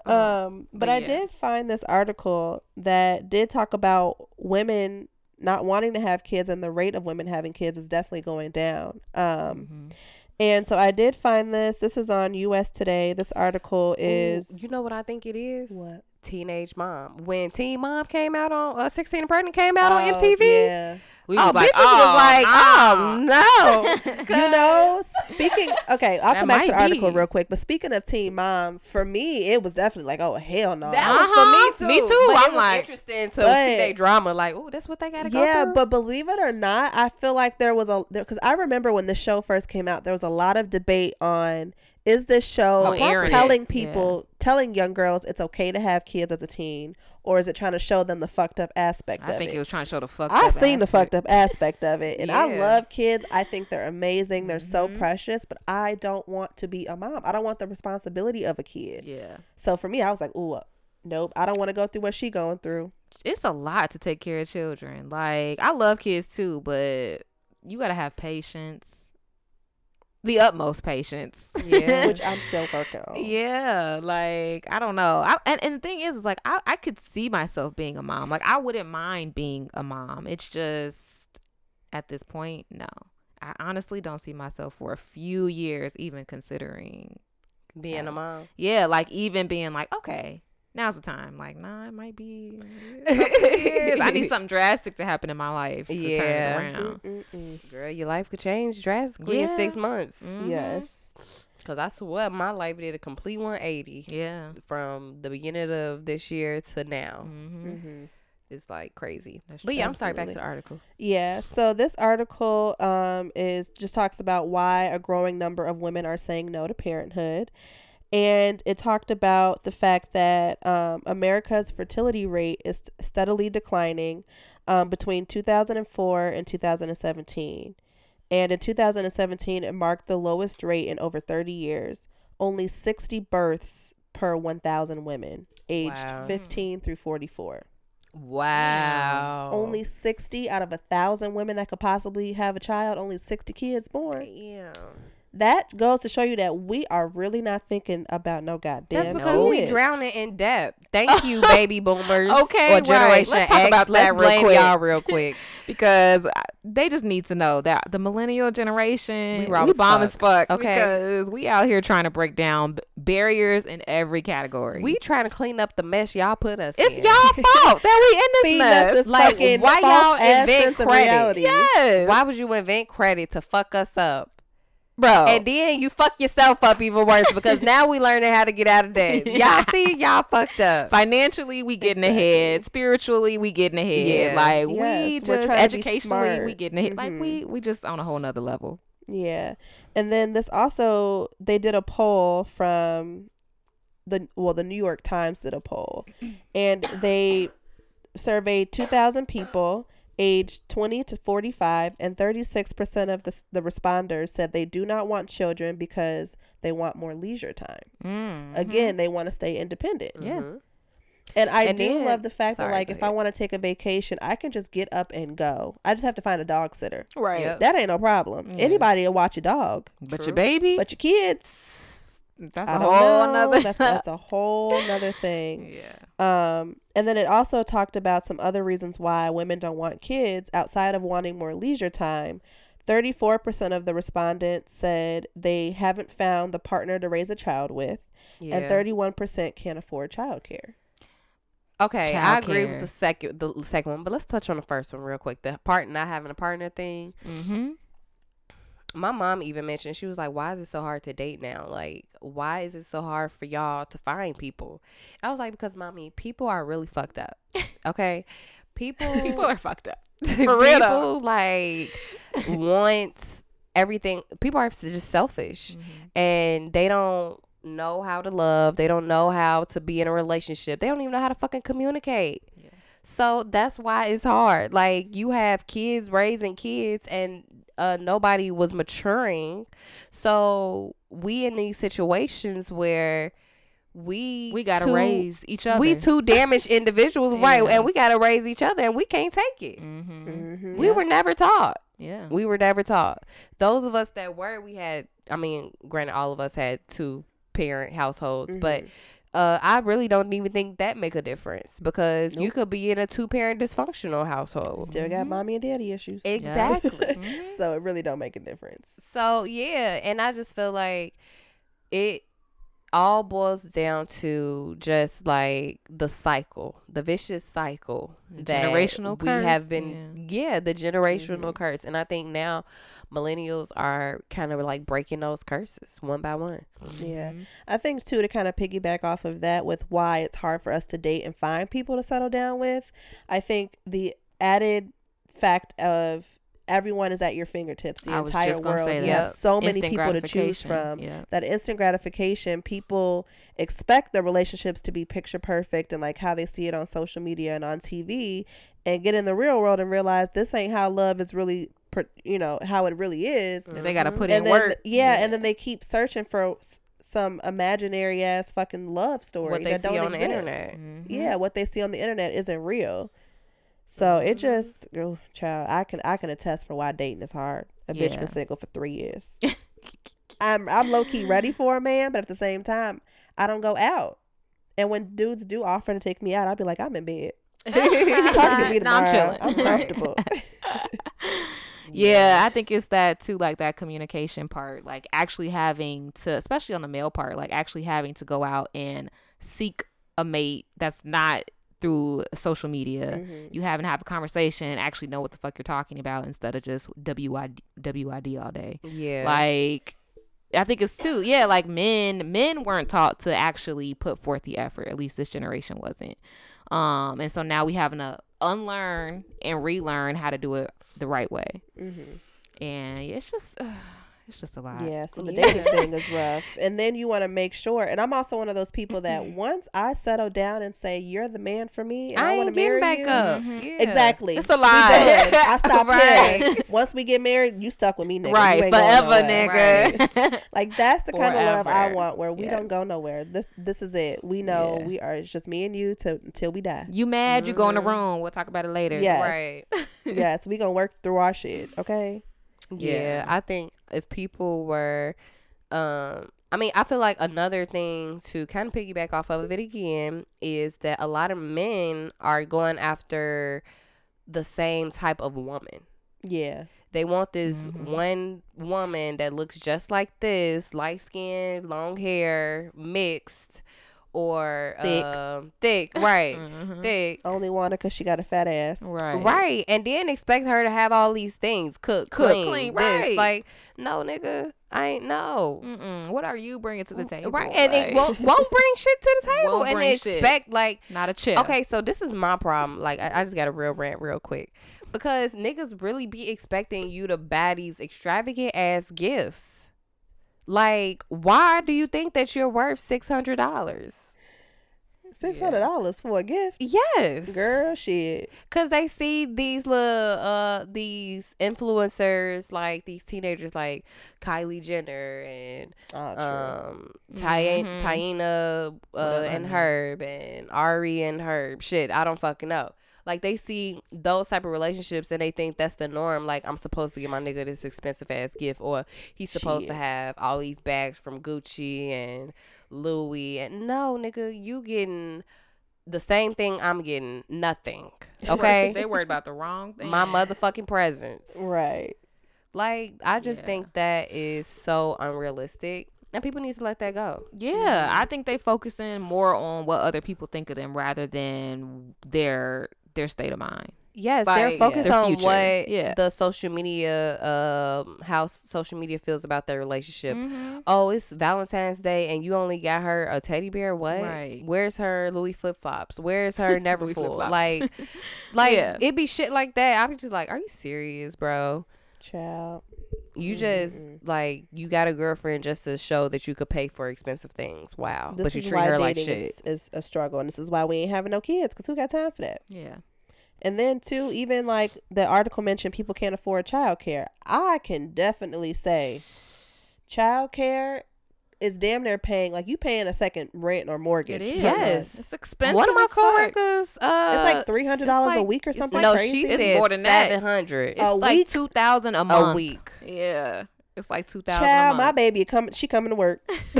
Um, but But I did find this article that did talk about women not wanting to have kids, and the rate of women having kids is definitely going down. Um, Mhm. and so I did find this. This is on U.S. Today. This article is Ooh, you know what I think it is? what Teenage Mom. When Teen Mom came out on uh, 16 and Pregnant came out on Oh, MTV. Yeah. We Oh, was like, bitches was like, oh, oh no. [laughs] You know, speaking. Okay, I'll That come back to the article be. real quick. But speaking of Teen Mom, for me, it was definitely like, oh hell no. That Uh-huh. was for me too. Me too. too. But I'm it was like- interesting to But- see their drama. Like, oh, that's what they gotta go yeah, through. but believe it or not, I feel like there was a because I remember when the show first came out, there was a lot of debate on is this show Oh, telling it, people, telling young girls it's okay to have kids as a teen, or is it trying to show them the fucked up aspect I of think it? it was trying to show the fuck. I've seen the fucked up aspect of it, and I love kids. I think they're amazing. They're so Mhm. precious, but I don't want to be a mom. I don't want the responsibility of a kid. Yeah, So for me, I was like, ooh, nope. I don't want to go through what she going through. it's a lot to take care of children. Like I love kids too, but you gotta have patience, the utmost patience. Yeah. which [laughs] I'm still working on. Yeah, like I don't know. I, and and the thing is, is like I I could see myself being a mom. Like I wouldn't mind being a mom. It's just at this point, no. I honestly don't see myself for a few years even considering. Being a mom. Yeah, like even being like, okay, now's the time. Like, nah, it might be. years. I need something drastic to happen in my life to Yeah. turn it around. Mm-mm-mm. Girl, your life could change drastically in six months. Mhm. Yes. Cause I swear my life did a complete 180 Yeah. from the beginning of this year to now. hmm Mm-hmm. It's like crazy. That's But yeah, I'm sorry. Back to the article. Yeah. So this article um is just talks about why a growing number of women are saying no to parenthood. And it talked about the fact that um, America's fertility rate is steadily declining um, between 2004 and 2017. And in 2017, it marked the lowest rate in over 30 years. Only 60 births per 1,000 women aged Wow. 15 through 44. Wow. Only 60 out of a thousand women that could possibly have a child, only 60 kids born. Yeah. That goes to show you that we are really not thinking about no goddamn That's because we kids. drowning in debt. Thank [laughs] you, baby boomers. [laughs] Okay, or right. Generation Let's talk X. about Let's that real blame quick. y'all real [laughs] quick. because they just need to know that the millennial generation We we, bomb as fuck. Okay. because we out here trying to break down barriers in every category. We trying to clean up the mess y'all put us it's in. y'all fault that we in this mess. this Like, why y'all invent credit? yes, Why would you invent credit to fuck us up? Bro. And then you fuck yourself up even worse because [laughs] now we learning how to get out of debt. [laughs] Y'all see, y'all fucked up. Financially, we getting ahead. Spiritually, we getting ahead. Yeah. Like Yes, we just trying to be educationally, we getting ahead. Like Mhm. we we just on a whole nother level. Yeah. And then this also they did a poll from the well the New York Times did a poll and they surveyed 2000 people aged 20 to 45 and 36% of the the responders said they do not want children because they want more leisure time. Mm. Again, they want to stay independent. Yeah. Mhm. And I And do then- love the fact sorry, that like go if I want to take a vacation, I can just get up and go. I just have to find a dog sitter. right. Yep. That ain't no problem. Yeah. Anybody will watch a dog. But True. your baby, But your kids, that's I a whole know. nother. That's, that's a whole nother thing. [laughs] yeah. Um, and then it also talked about some other reasons why women don't want kids outside of wanting more leisure time. 34% of the respondents said they haven't found the partner to raise a child with, Yeah. and 31% can't afford childcare. Okay, I agree Childcare. with the second the second one, but let's touch on the first one real quick. The part not having a partner thing. Mm-hmm. My mom even mentioned she was like, "Why is it so hard to date now? Like, why is it so hard for y'all to find people?" I was like, "Because, mommy, people are really fucked up. [laughs] Okay, people [laughs] People are fucked up. [laughs] people though. like want everything. People are just selfish, Mm-hmm. and they don't know how to love. They don't know how to be in a relationship. They don't even know how to fucking communicate. Yeah. So that's why it's hard. Like you have kids raising kids and uh nobody was maturing. So we in these situations where we We gotta too- raise each other. we two damaged individuals, right? And we gotta raise each other and we can't take it. Mm-hmm. Mm-hmm. We were never taught. Yeah. We were never taught. Those of us that were, we had. I mean, granted, all of us had two parent households, but uh, I really don't even think that make a difference because you could be in a two parent dysfunctional household. Still got Mhm. mommy and daddy issues. Exactly. Mhm. [laughs] so it really don't make a difference. So yeah, and I just feel like it all boils down to just like the cycle, the vicious cycle The that generational we curse, have been. Yeah, the generational Mhm. curse, and I think now millennials are kind of like breaking those curses one by one. Yeah. Mhm. I think too to kind of piggyback off of that with why it's hard for us to date and find people to settle down with. I think the added fact of everyone is at your fingertips, the I entire world. You that. have so many Instant people to choose from. Yeah. That instant gratification, people expect their relationships to be picture perfect and like how they see it on social media and on TV, and get in the real world and realize this ain't how love is really, you know, how it really is. They gotta put and in then work. yeah, and then they keep searching for some imaginary ass fucking love story that see don't on the exist. internet. Mhm. Yeah, what they see on the internet isn't real. So it just, oh, child, I can I can attest for why dating is hard. A bitch been single for three years. [laughs] I'm I'm low key ready for a man, but at the same time, I don't go out. And when dudes do offer to take me out, I'll be like, I'm in bed. [laughs] Talk to me No, I'm tomorrow. chilling. I'm comfortable. [laughs] yeah, I think it's that too, like that communication part, like actually having to, especially on the male part, like actually having to go out and seek a mate that's not through social media. Mhm. You having to have a conversation and actually know what the fuck you're talking about instead of just WYD, WYD all day. Yeah. Like, I think it's too, yeah, like men, men weren't taught to actually put forth the effort. At least this generation wasn't. Um, and so now we having to unlearn and relearn how to do it the right way. Mhm. And it's just, uh, it's just a lot. Yeah, so the Yeah. dating thing is [laughs] rough. And then you want to make sure, and I'm also one of those people that once I settle down and say, You're the man for me, and I, I want to ain't getting marry back you. up. Mhm. Yeah. Exactly. It's a We lie. I [laughs] stop Right. playing. Once we get married, you stuck with me, nigga. Right, forever, nowhere. nigga. [laughs] Like that's the kind of love I want, where we Yes. don't go nowhere. This this is it. We know Yeah. we are. It's just me and you to until we die. you mad? You go in the Mhm. room. We'll talk about it later. Yes. Right. yes, we gonna work through our shit. Okay. Yeah, Yeah. I think if people were, um, I mean, I feel like another thing to kind of piggyback off of it again is that a lot of men are going after the same type of woman. Yeah. They want this Mhm. one woman that looks just like this, light skin, long hair, mixed, or Thick. um, thick, [laughs] right? Mhm. Thick. Only want her because she got a fat ass. Right. Right, and then expect her to have all these things cook, Cook, clean, clean, this. right. Like, no, nigga, I ain't no. Mm-mm. What are you bringing to the table? Right, and it won't won't [laughs] bring shit to the table, Won't and bring shit. expect like not a chip. Okay, so this is my problem. Like, I, I just got a real rant real quick because niggas really be expecting you to buy these extravagant ass gifts. Like, why do you think that you're worth six hundred dollars? Six hundred dollars for a gift. Yes, Girl, shit. Cause they see these little uh these influencers like these teenagers like Kylie Jenner and Oh, um Ty- Mhm. Teyana uh, and Herb and Ari and Herb. Shit, I don't fucking know. Like they see those type of relationships and they think that's the norm. Like I'm supposed to get my nigga this expensive ass gift, or he's supposed to have all these bags from Gucci and Louis. And no, nigga, you getting the same thing I'm getting. Nothing. [laughs] Okay, they worried about the wrong [laughs] thing. my motherfucking presents. right. Like I just Yeah. think that is so unrealistic, and people need to let that go. Yeah, mm-hmm. I think they focusing more on what other people think of them rather than their their state of mind. Yes, Like, they're focused Their on future. what Yeah. the social media, um, how social media feels about their relationship. Mm-hmm. Oh, it's Valentine's Day and you only got her a teddy bear. What? Right. Where's her Louis flip flops? Where's her [laughs] never Louis full? flip-flops. Like, [laughs] like Yeah. it be shit like that. I'd be just like, are you serious, bro? Child. You mm-hmm, just Mm-mm. like you got a girlfriend just to show that you could pay for expensive things. Wow, This but you is treat why her like dating shit. is, is a struggle, and this is why we ain't having no kids. Cause who got time for that? Yeah. And then too, even like the article mentioned, people can't afford childcare. I can definitely say, [sighs] childcare is damn near paying like you paying a second rent or mortgage. It is. Yes. It's expensive. One of my coworkers, uh, It's like three hundred dollars a week or it's something no, crazy. she It's said more than that. seven hundred It's A like week? two thousand a month. a week. Yeah. It's like two thousand a Child, my baby come. She coming to work. [laughs]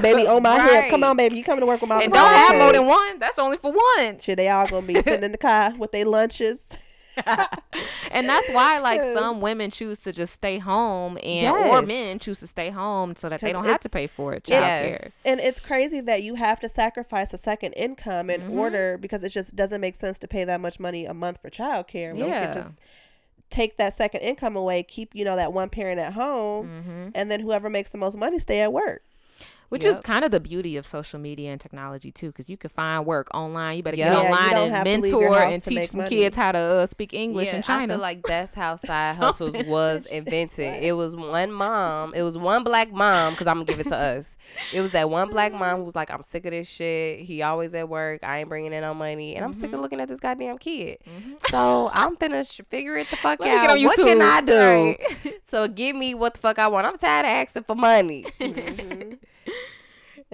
baby on my hip. Come on, baby. You coming to work with my and don't have more than one. That's only for one. Shit, they all gonna be sitting in the car with their lunches. And that's why like [laughs] Yes. some women choose to just stay home and or men choose to stay home so that they don't have to pay for it. Yes. Childcare. And it's crazy that you have to sacrifice a second income in Mhm. order because it just doesn't make sense to pay that much money a month for childcare. When we Yeah. could just take that second income away, keep you know that one parent at home, Mm-hmm. and then whoever makes the most money stay at work. Which is kind of the beauty of social media and technology too, because you can find work online. You better Yep. get online don't have to and mentor and teach some money. kids how to uh, speak English yeah, in I China. feel like that's how [laughs] side hustles was invented. It was one mom. It was one black mom because I'm gonna give it to us. It was that one black mom who was like, "I'm sick of this shit. He always at work. I ain't bringing in no money, and I'm sick of looking at this goddamn kid. Mhm. So I'm finna sh- figure it the fuck Let out. What can I do? Right. So give me what the fuck I want. I'm tired of asking for money. [laughs] Mhm.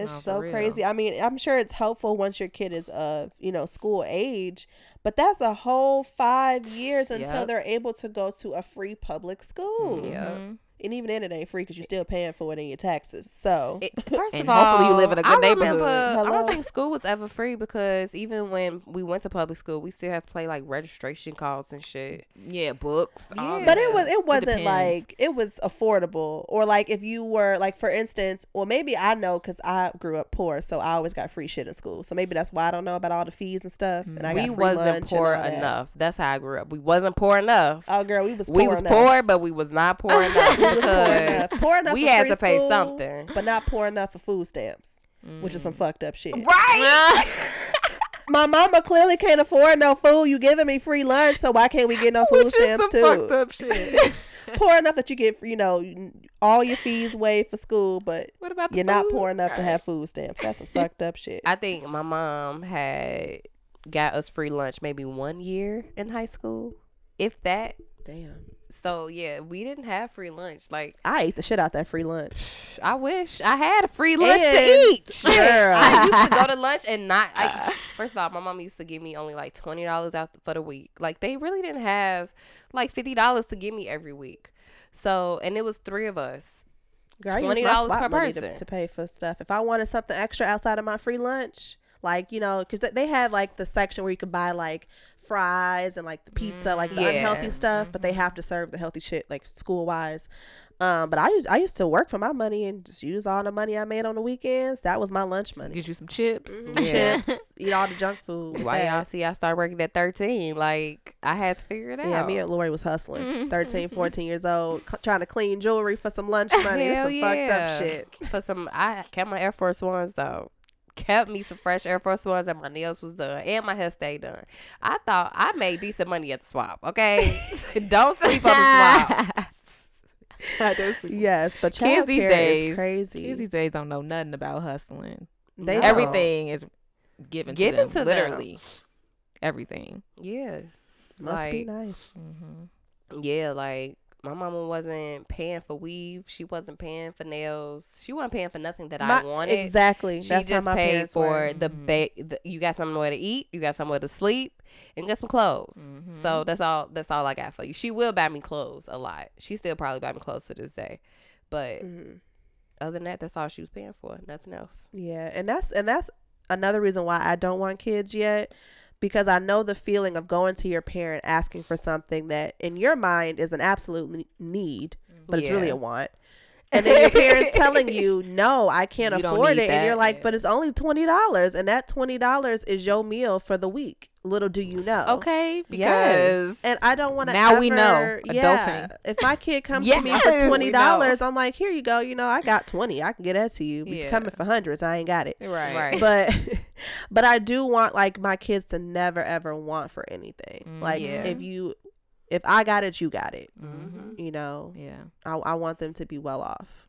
It's No, so real. crazy. I mean, I'm sure it's helpful once your kid is of, you know, school age, but that's a whole five years until they're able to go to a free public school. Yeah. Mhm. And even then, it ain't free because you're still paying for it in your taxes. So, It- [laughs] first And of all, hopefully you live in a good I neighborhood. Remember, I don't think school was ever free because even when we went to public school, we still had to pay like registration costs and shit. Yeah, books. all Yeah. but it was it wasn't depends. like it was affordable or like if you were like for instance, or maybe I know because I grew up poor, so I always got free shit in school. So maybe that's why I don't know about all the fees and stuff. And I we free wasn't poor that. enough. That's how I grew up. We wasn't poor enough. Oh, girl, we was poor we was enough. poor, but we was not poor [laughs] enough We was poor because enough. Poor enough we had to pay school, something. but not poor enough for food stamps, which Mm. is some fucked up shit. right. [laughs] My mama clearly can't afford no food. You giving me free lunch, so why can't we get no [laughs] food Which stamps some fucked too? up shit. [laughs] Poor enough that you get, you know, all your fees waived for school, but what about you're not poor enough to have food stamps. That's some fucked up shit. I think my mom had got us free lunch maybe one year in high school, if that. Damn. So yeah, we didn't have free lunch. Like I ate the shit out that free lunch. I wish I had a free lunch to eat. [laughs] Shit. girl. I used to go to lunch and not. I, [laughs] first of all, my mom used to give me only like twenty dollars out for the week. Like they really didn't have like fifty dollars to give me every week. So and it was three of us. Girl, my $20 per money to, person. to pay for stuff. If I wanted something extra outside of my free lunch, like you know, because they had like the section where you could buy like fries and like the pizza, like the Yeah. unhealthy stuff, but they have to serve the healthy shit like school wise. Um, but I used I used to work for my money and just use all the money I made on the weekends. That was my lunch money. Get you some chips. Yeah. Chips, [laughs] eat all the junk food. Why y'all see I started working at 13? Like, I had to figure it out. Yeah, me and Lori was hustling. Mhm. [laughs] 13, 14 years old, cl- trying to clean jewelry for some lunch [laughs] money. Hell some fucked up shit. For some, I kept my Air Force Ones, though. Kept me some fresh Air Force Ones and my nails was done and my hair stayed done. I thought I made decent money at the swap, okay? [laughs] Don't sleep on the swap. [laughs] Yes, but Kids these days, is crazy. Kids these days don't know nothing about hustling. They No. Everything is given, Given to to them, them. literally. Everything. Yeah. must be nice. Mm-hmm. Yeah, like my mama wasn't paying for weave. She wasn't paying for nails. She wasn't paying for nothing that My- I wanted. exactly. She That's how just my paid parents for were. the, Mhm. ba- the you got somewhere to eat, you got somewhere to sleep, and get some clothes. Mhm. So that's all. That's all I got for you. She will buy me clothes a lot. She still probably buy me clothes to this day, but Mhm. other than that, that's all she was paying for. Nothing else. Yeah, and that's and that's another reason why I don't want kids yet because I know the feeling of going to your parent asking for something that in your mind is an absolute need, but it's really a want. And then your parents telling [laughs] you, "No, I can't You afford it," and you're like, "But it's only twenty dollars, and that twenty dollars is your meal for the week." Little do you know. Okay, Yes. because And I don't want to. Now we know. Yeah. Adulting. If my kid comes to me for twenty dollars, I'm like, here you go. You know, I got twenty. I can get that to you. But you Yeah. coming for hundreds, I ain't got it. right, Right. But [laughs] but I do want like my kids to never ever want for anything. Mm, like yeah. if you if I got it, you got it. Mm-hmm. You know, Yeah. I I want them to be well off.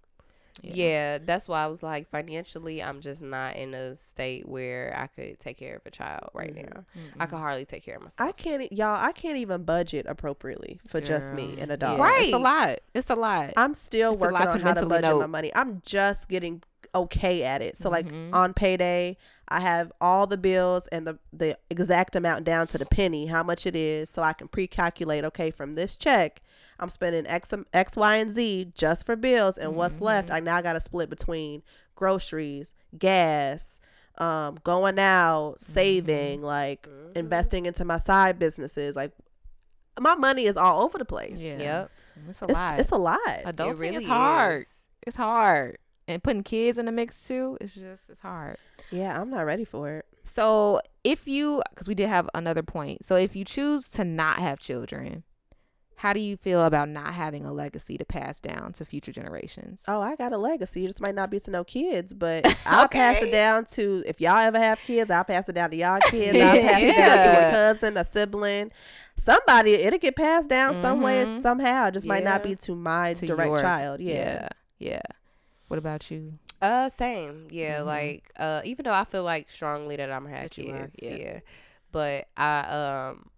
Yeah. that's why I was like, financially, I'm just not in a state where I could take care of a child right Mhm. now. I could hardly take care of myself. I can't y'all. I can't even budget appropriately for just me and a dog. Yeah, It's a lot. It's a lot. I'm still It's a working lot on to how to mentally budget my money. I'm just getting okay at it. So like Mhm. on payday, I have all the bills and the the exact amount down to the penny, how much it is, so I can pre-calculate. Okay, from this check, I'm spending X X Y and Z just for bills, and what's left, Mm-hmm. I now got to split between groceries, gas. Um, going out, Mm-hmm. saving, like Mhm. investing into my side businesses, like my money is all over the place. Yeah. Yep. It's a It's, lot. it's a lot. Adulting it really is hard. is. It's hard. And putting kids in the mix too, it's just it's hard. Yeah, I'm not ready for it. So if you, because we did have another point. So if you choose to not have children, how do you feel about not having a legacy to pass down to future generations? Oh, I got a legacy. It just might not be to no kids, but [laughs] I'll pass it down to if y'all ever have kids, I'll pass it down to y'all [laughs] kids. I'll pass it down to a cousin, a sibling, somebody. It'll get passed down some way, mm-hmm. somehow. It just might not be to my To direct your- child. Yeah. yeah, yeah. What about you? Uh, same. Yeah, Mhm. like uh, even though I feel like strongly that I'm gonna have That you are, kids, yeah. yeah. But I um,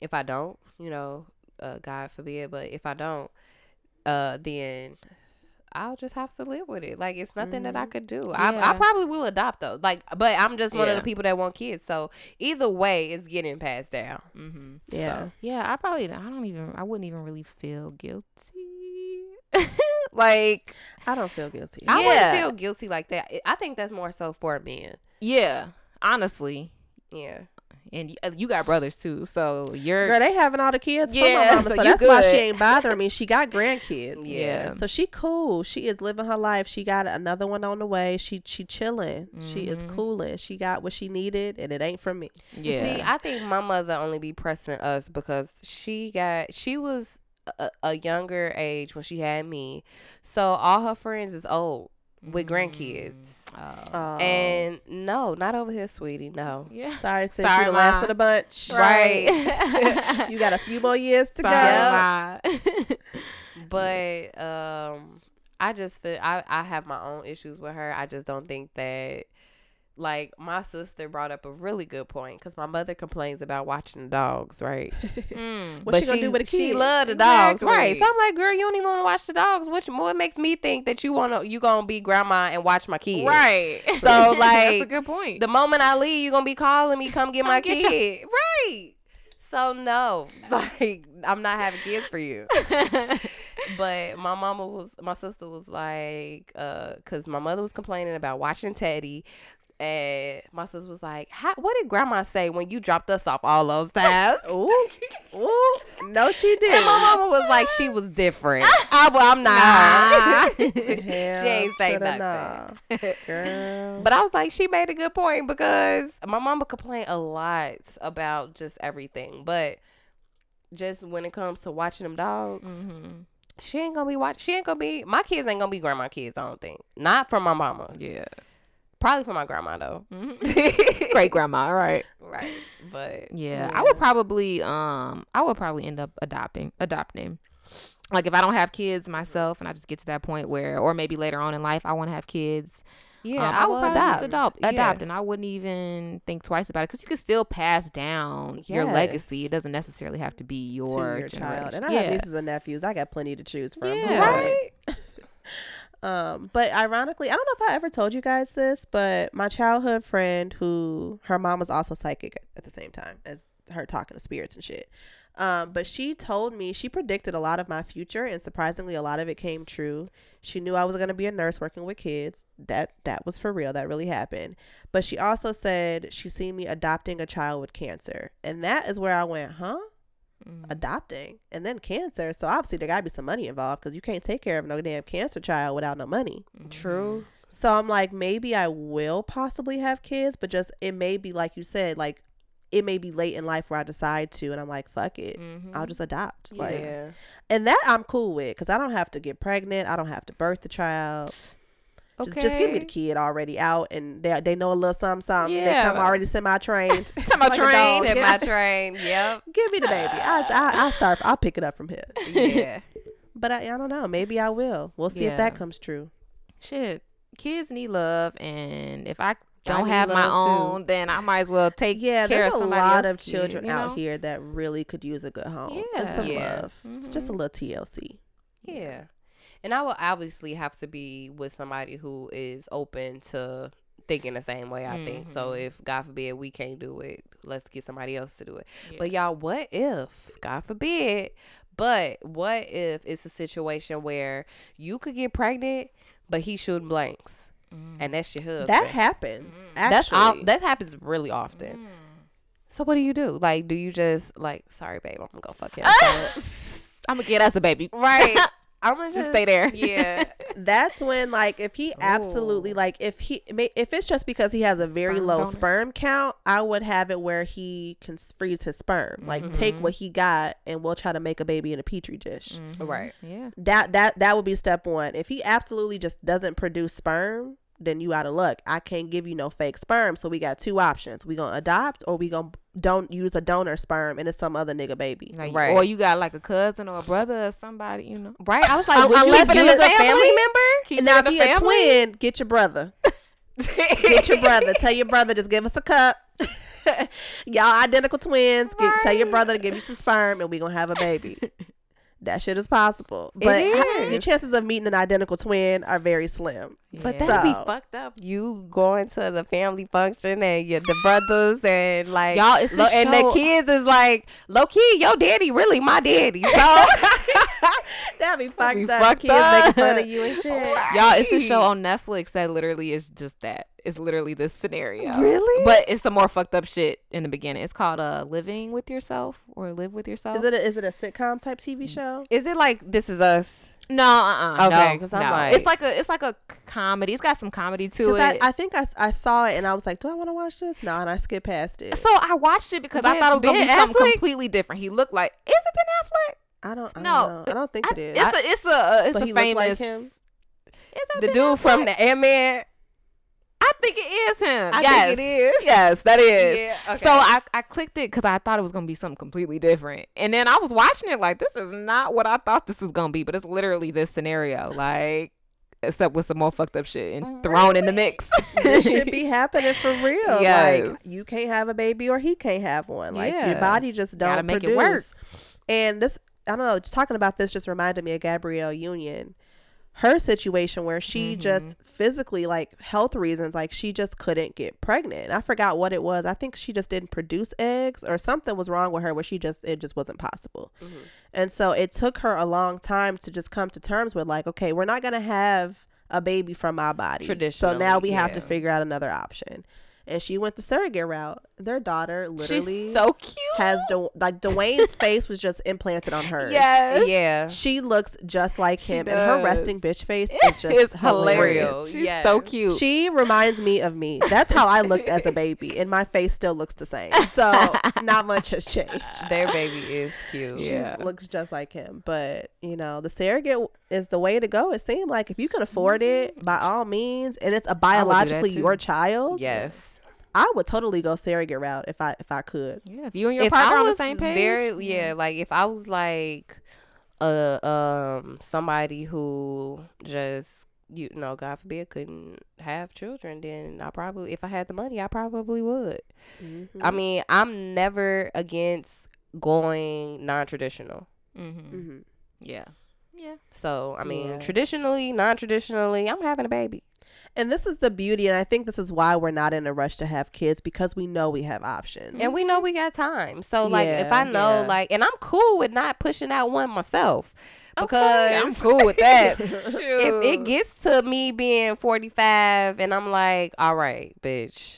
if I don't, you know, uh, God forbid, but if I don't, uh, then I'll just have to live with it. Like it's nothing that I Mhm. could do. I I probably will adopt though. Like, but I'm just one of the people that want kids. So either way, it's getting passed down. Mm-hmm. Yeah. So, Yeah, I probably I don't even I wouldn't even really feel guilty. [laughs] like I don't feel guilty. I Yeah. wouldn't feel guilty like that. I think that's more so for men. yeah, honestly, Yeah. and y- uh, you got brothers too, so you're Girl, they having all the kids for Yeah, my mama, so so, you that's why she ain't bothering me. She got grandkids. yeah. So she cool. She is living her life. She got another one on the way. She she chilling. She is Mhm. cooling. She got what she needed, and it ain't from me. Yeah. See, I think my mother only be pressing us because she got she was a, a younger age when she had me, so all her friends is old with grandkids. Oh. Oh. And no, not over here, sweetie. No. yeah. sorry, since Sorry, you the last of the bunch. Right. [laughs] you got a few more years to Sorry, go. Ma. [laughs] But um, I just feel I I have my own issues with her. I just don't think that. Like my sister brought up a really good point because my mother complains about watching the dogs, right? [laughs] Mm. What she gonna do with a She kid? love the dogs, Exactly. right? So I'm like, girl, you don't even want to watch the dogs. Which what makes me think that you wanna you gonna be grandma and watch my kids? Right. [laughs] So, like, [laughs] that's a good point. The moment I leave, you gonna be calling me, come get Come my get your- kid, right? So no, like I'm not having kids for you. But my mama was, my sister was like, uh, cause my mother was complaining about watching Teddy. And my sister was like, How, "What did Grandma say when you dropped us off all those times?" [laughs] Ooh, ooh, no, she And did. my mama was like, "She was different." [laughs] I, I'm not. her. [laughs] she ain't say nothing. nah. Girl. But I was like, she made a good point because my mama complained a lot about just everything. But just when it comes to watching them dogs, Mm-hmm. she ain't gonna be watching. She ain't gonna be. My kids ain't gonna be grandma kids. I don't think. Not from my mama. Yeah. Probably for my grandma though. [laughs] Great grandma, right? right. But Yeah, Yeah. I would probably um I would probably end up adopting adopting. Like if I don't have kids myself and I just get to that point where or maybe later on in life I want to have kids. yeah, um, I, would would probably adopt. just adopt Yeah. adopt and I wouldn't even think twice about it cuz you can still pass down your legacy. It doesn't necessarily have to be to your, your child. And I yeah. have nieces and nephews. I got plenty to choose from. Yeah. it? [laughs] Um, but ironically, I don't know if I ever told you guys this, but my childhood friend who her mom was also psychic at the same time as her talking to spirits and shit. Um, but she told me she predicted a lot of my future and surprisingly a lot of it came true. She knew I was gonna be a nurse working with kids. That that was for real. That really happened. But she also said she seen me adopting a child with cancer. And that is where I went, huh? Mhm. adopting and then cancer. So obviously there gotta be some money involved because you can't take care of no damn cancer child without no money. True. So I'm like, maybe I will possibly have kids, but just it may be like you said, like it may be late in life where I decide to, and I'm like, fuck it, Mhm. I'll just adopt. Like, yeah. and that I'm cool with because I don't have to get pregnant, I don't have to birth the child. Just, just give me the kid already out, and they they know a little something, something. They come already semi trained. [laughs] Semi-trained. Set my train. Yep. [laughs] Give me the baby. I, I I'll start. I'll pick it up from here. [laughs] Yeah. But I, I don't know. Maybe I will. We'll see if that comes true. Shit. Kids need love and if I I don't need have my love, too. own, then I might as well take Yeah, care there's a lot of else's kid, children out know? here that really could use a good home yeah. and some Yeah. love. It's just a Mhm. little TLC. Yeah. And I will obviously have to be with somebody who is open to thinking the same way I think. So Mhm. if God forbid we can't do it, let's get somebody else to do it. Yeah. But y'all, what if, God forbid, but what if it's a situation where you could get pregnant, but he shooting blanks, Mm. and that's your husband? That happens. Mm. Actually, that's all, that happens really often. Mm. So what do you do? Like, do you just like, sorry, babe, I'm gonna go fuck him. I'm gonna get us a baby. right. [laughs] I'm gonna Just stay there. Yeah. [laughs] that's when like if he absolutely Ooh. like if he if it's just because he has a very Sperm low donor. sperm count, I would have it where he can freeze his sperm. Like take Mhm. what he got and we'll try to make a baby in a petri dish. Mhm. Right. Yeah. That that that would be step one. If he absolutely just doesn't produce sperm, then you out of luck. I can't give you no fake sperm. So we got two options. We gonna adopt or we gonna don't use a donor sperm and it's some other nigga baby. Like, Right. Or you got like a cousin or a brother or somebody, you know. Right. I was like, Un- would you unless keep it it is a a family, family member? Keep now it if in he a twin, get your brother. get your brother. [laughs] Tell your brother just give us a cup. [laughs] Y'all identical twins. Get, tell your brother to give you some sperm and we gonna have a baby. [laughs] That shit is possible, but It ha- is. your chances of meeting an identical twin are very slim. But Yeah. that'd be fucked up. You going to the family function and your the brothers and like Y'all, it's lo- and the kids is like low key. Your daddy really my daddy. So [laughs] [laughs] That'd be fucked be up. fucked Kids making fun of you and shit. Y'all, it's a show on Netflix that literally is just that. It's literally this scenario. Really? But it's some more fucked up shit in the beginning. It's called uh Living with Yourself or Live with Yourself. Is it a, is it a sitcom type TV show? is it like this is us? No, uh, uh Okay, no, no. like- it's like a, it's like a comedy. It's got some comedy to Because I, it. I think I, I saw it and I was like, do I want to watch this? No, and I skipped past it. so I watched it because I thought it was gonna be Ben something completely different. He looked like is it Ben Affleck? I don't. I No, don't know. I don't think I- it is. It's a it's a it's a famous. like him? Is that The Ben dude from Affleck? the Ant Man. I think it is him. I yes, think it is. Yes, that is. Yeah. Okay. So I, I clicked it because I thought it was gonna be something completely different, and then I was watching it like this is not what I thought this was gonna be, but it's literally this scenario, like except with some more fucked up shit and thrown in the mix. this [laughs] should be happening for real. Like you can't have a baby or he can't have one. Like your body just don't Gotta make produce. it work. And this, I don't know. Just talking about this just reminded me of Gabrielle Union. Her situation where she Mhm. just physically, like health reasons, like she just couldn't get pregnant. I forgot what it was. I think she just didn't produce eggs or something was wrong with her where she just it just wasn't possible. Mhm. And so it took her a long time to just come to terms with like, okay, we're not gonna have a baby from my body. So now we have to figure out another option. And she went the surrogate route. Their daughter literally She's so cute. has the like Dwyane's face was just implanted on hers. yes. Yeah. She looks just like She him, and her resting bitch face is just It's hilarious. hilarious. She's Yeah. so cute. She reminds me of me. That's how I looked as a [laughs] baby, and my face still looks the same. So not much has changed. Their baby is cute. She Yeah. looks just like him. But you know, the surrogate is the way to go. It seemed like if you can afford it, by mm-hmm. all means, and it's a biologically your child. Yes. I would totally go surrogate route if I if I could. yeah, if you and your if partner I on the same page. very yeah, like if I was like uh um somebody who just you know, God forbid, couldn't have children, then I probably if I had the money, I probably would. Mm-hmm. I mean, I'm never against going non-traditional. Mm-hmm. hmm Yeah. Yeah. So I mean, Yeah. traditionally, non-traditionally, I'm having a baby. And this is the beauty, and I think this is why we're not in a rush to have kids because we know we have options. And we know we got time. So like if I know Yeah. like and I'm cool with not pushing out one myself. Okay, Because I'm cool with that. [laughs] if it gets to me being 45 and I'm like, all right, bitch,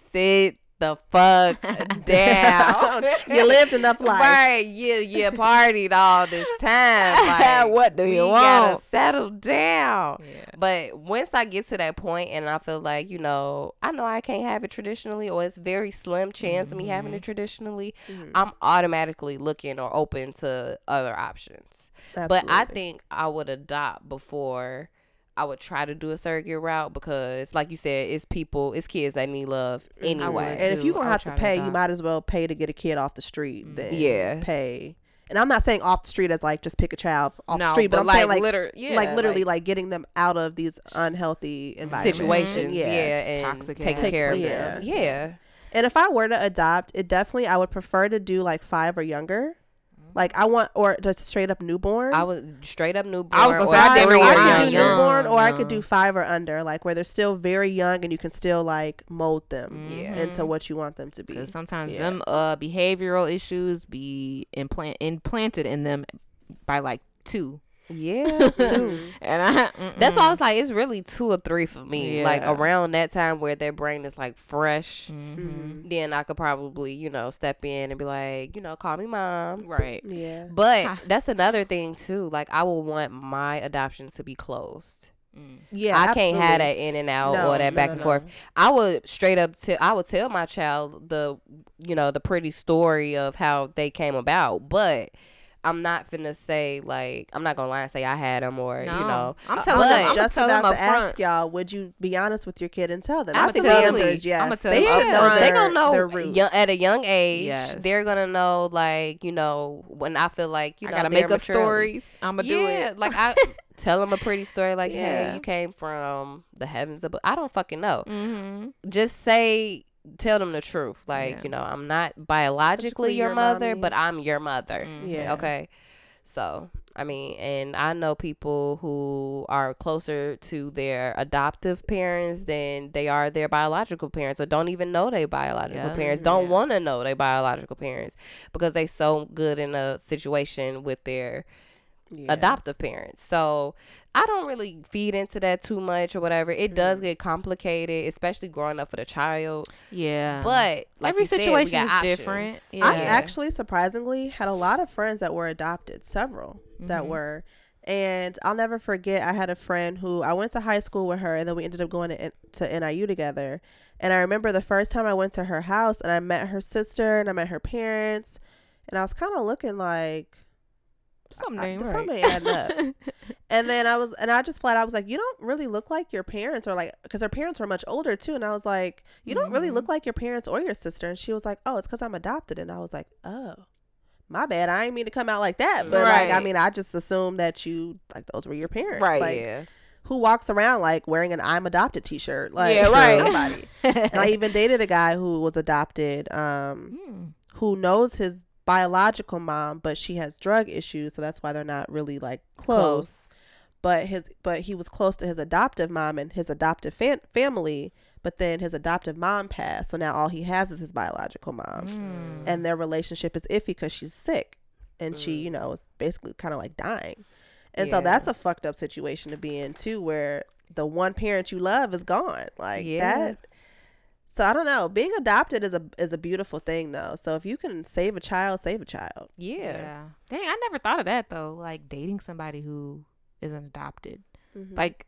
[laughs] sit the fuck [laughs] down. [laughs] you lived enough life. Right, yeah, yeah, partied all this time. [laughs] Like, what do we you gotta want? settle down. Yeah. But once I get to that point and I feel like, you know, I know I can't have it traditionally or it's very slim chance of me having it traditionally, Mhm. I'm automatically looking or open to other options. But I think I would adopt before I would try to do a surrogate route because, like you said, it's people, it's kids that need love anyway. And if you're gonna have to try to pay, you might as well pay to get a kid off the street. Mm. Then Yeah. pay. And I'm not saying off the street as like just pick a child off the No, street, but, I'm like, saying like liter- yeah, like literally like, getting them out of these unhealthy environments. Situations, Yeah. yeah, and Toxic taking ass care of places. them. Yeah. And if I were to adopt, it definitely I would prefer to do like five or younger. Like I want or just straight up newborn. I would straight up newborn. I was gonna say, I didn't three know I could do younger. newborn or I could do five or under, like where they're still very young and you can still like mold them Yeah. into what you want them to be. Because sometimes Yeah. them uh behavioral issues be implant implanted in them by like two. Yeah, [laughs] too. And I That's why I was like, it's really two or three for me. Like around that time where their brain is like fresh, hmm then I could probably, you know, step in and be like, you know, call me mom. Right. Yeah. But that's another thing too. Like I will want my adoption to be closed. Mm. Yeah. I can't have that in and out No, or that no, back no, and no. forth. I would straight up tell I would tell my child the you know the pretty story of how they came about, but I'm not finna say like I'm not gonna lie and say I had them or you know I'm telling was them. I'm just telling about up to ask y'all, would you be honest with your kid and tell them? I think Absolutely. the answer is yes. I'ma tell they them should up know front. their, they gonna know young, at a young age. Yes. They're gonna know like you know when I feel like you I know gotta make up maturely- stories. I'm gonna do it. like I [laughs] tell them a pretty story. Like, Yeah. hey, you came from the heavens above. I don't fucking know. Mm-hmm. Just say, tell them the truth. Like, Yeah. you know, I'm not biologically your, your mother, mommy. but I'm your mother. Mhm. Yeah. Okay. So, I mean, and I know people who are closer to their adoptive parents than they are their biological parents, or don't even know their biological Yeah. parents, don't Yeah. want to know their biological parents because they so good in a situation with their Yeah. adoptive parents. So I don't really feed into that too much or whatever. It does Mhm. get complicated, especially growing up with a child. Yeah. But like every you said, situation is options. different. I actually surprisingly had a lot of friends that were adopted, several that Mhm. were. And I'll never forget, I had a friend who I went to high school with her, and then we ended up going to, to NIU together. And I remember the first time I went to her house and I met her sister and I met her parents, and I was kind of looking like, something I- right. up. [laughs] And then I was, and I just flat, I was like, you don't really look like your parents, or like, because her parents were much older too. And I was like, you don't really look like your parents or your sister. And she was like, oh, it's because I'm adopted. And I was like, oh, my bad. I didn't mean to come out like that. But like, I mean, I just assumed that you, like, those were your parents. Right, Like, yeah. who walks around like wearing an I'm adopted t shirt? Like, Yeah, [laughs] right. Nobody. and I [laughs] even dated a guy who was adopted, um, Mm. who knows his biological mom, but she has drug issues. So that's why they're not really like close but his but he was close to his adoptive mom and his adoptive fam- family but then his adoptive mom passed so now all he has is his biological mom Mm. and their relationship is iffy because she's sick and she Mm. you know is basically kind of like dying and so that's a fucked up situation to be in too where the one parent you love is gone. Like Yeah. that. So I don't know. Being adopted is a is a beautiful thing though. So if you can save a child, save a child. Yeah. Dang, I never thought of that though. Like dating somebody who isn't adopted. Mm-hmm. Like,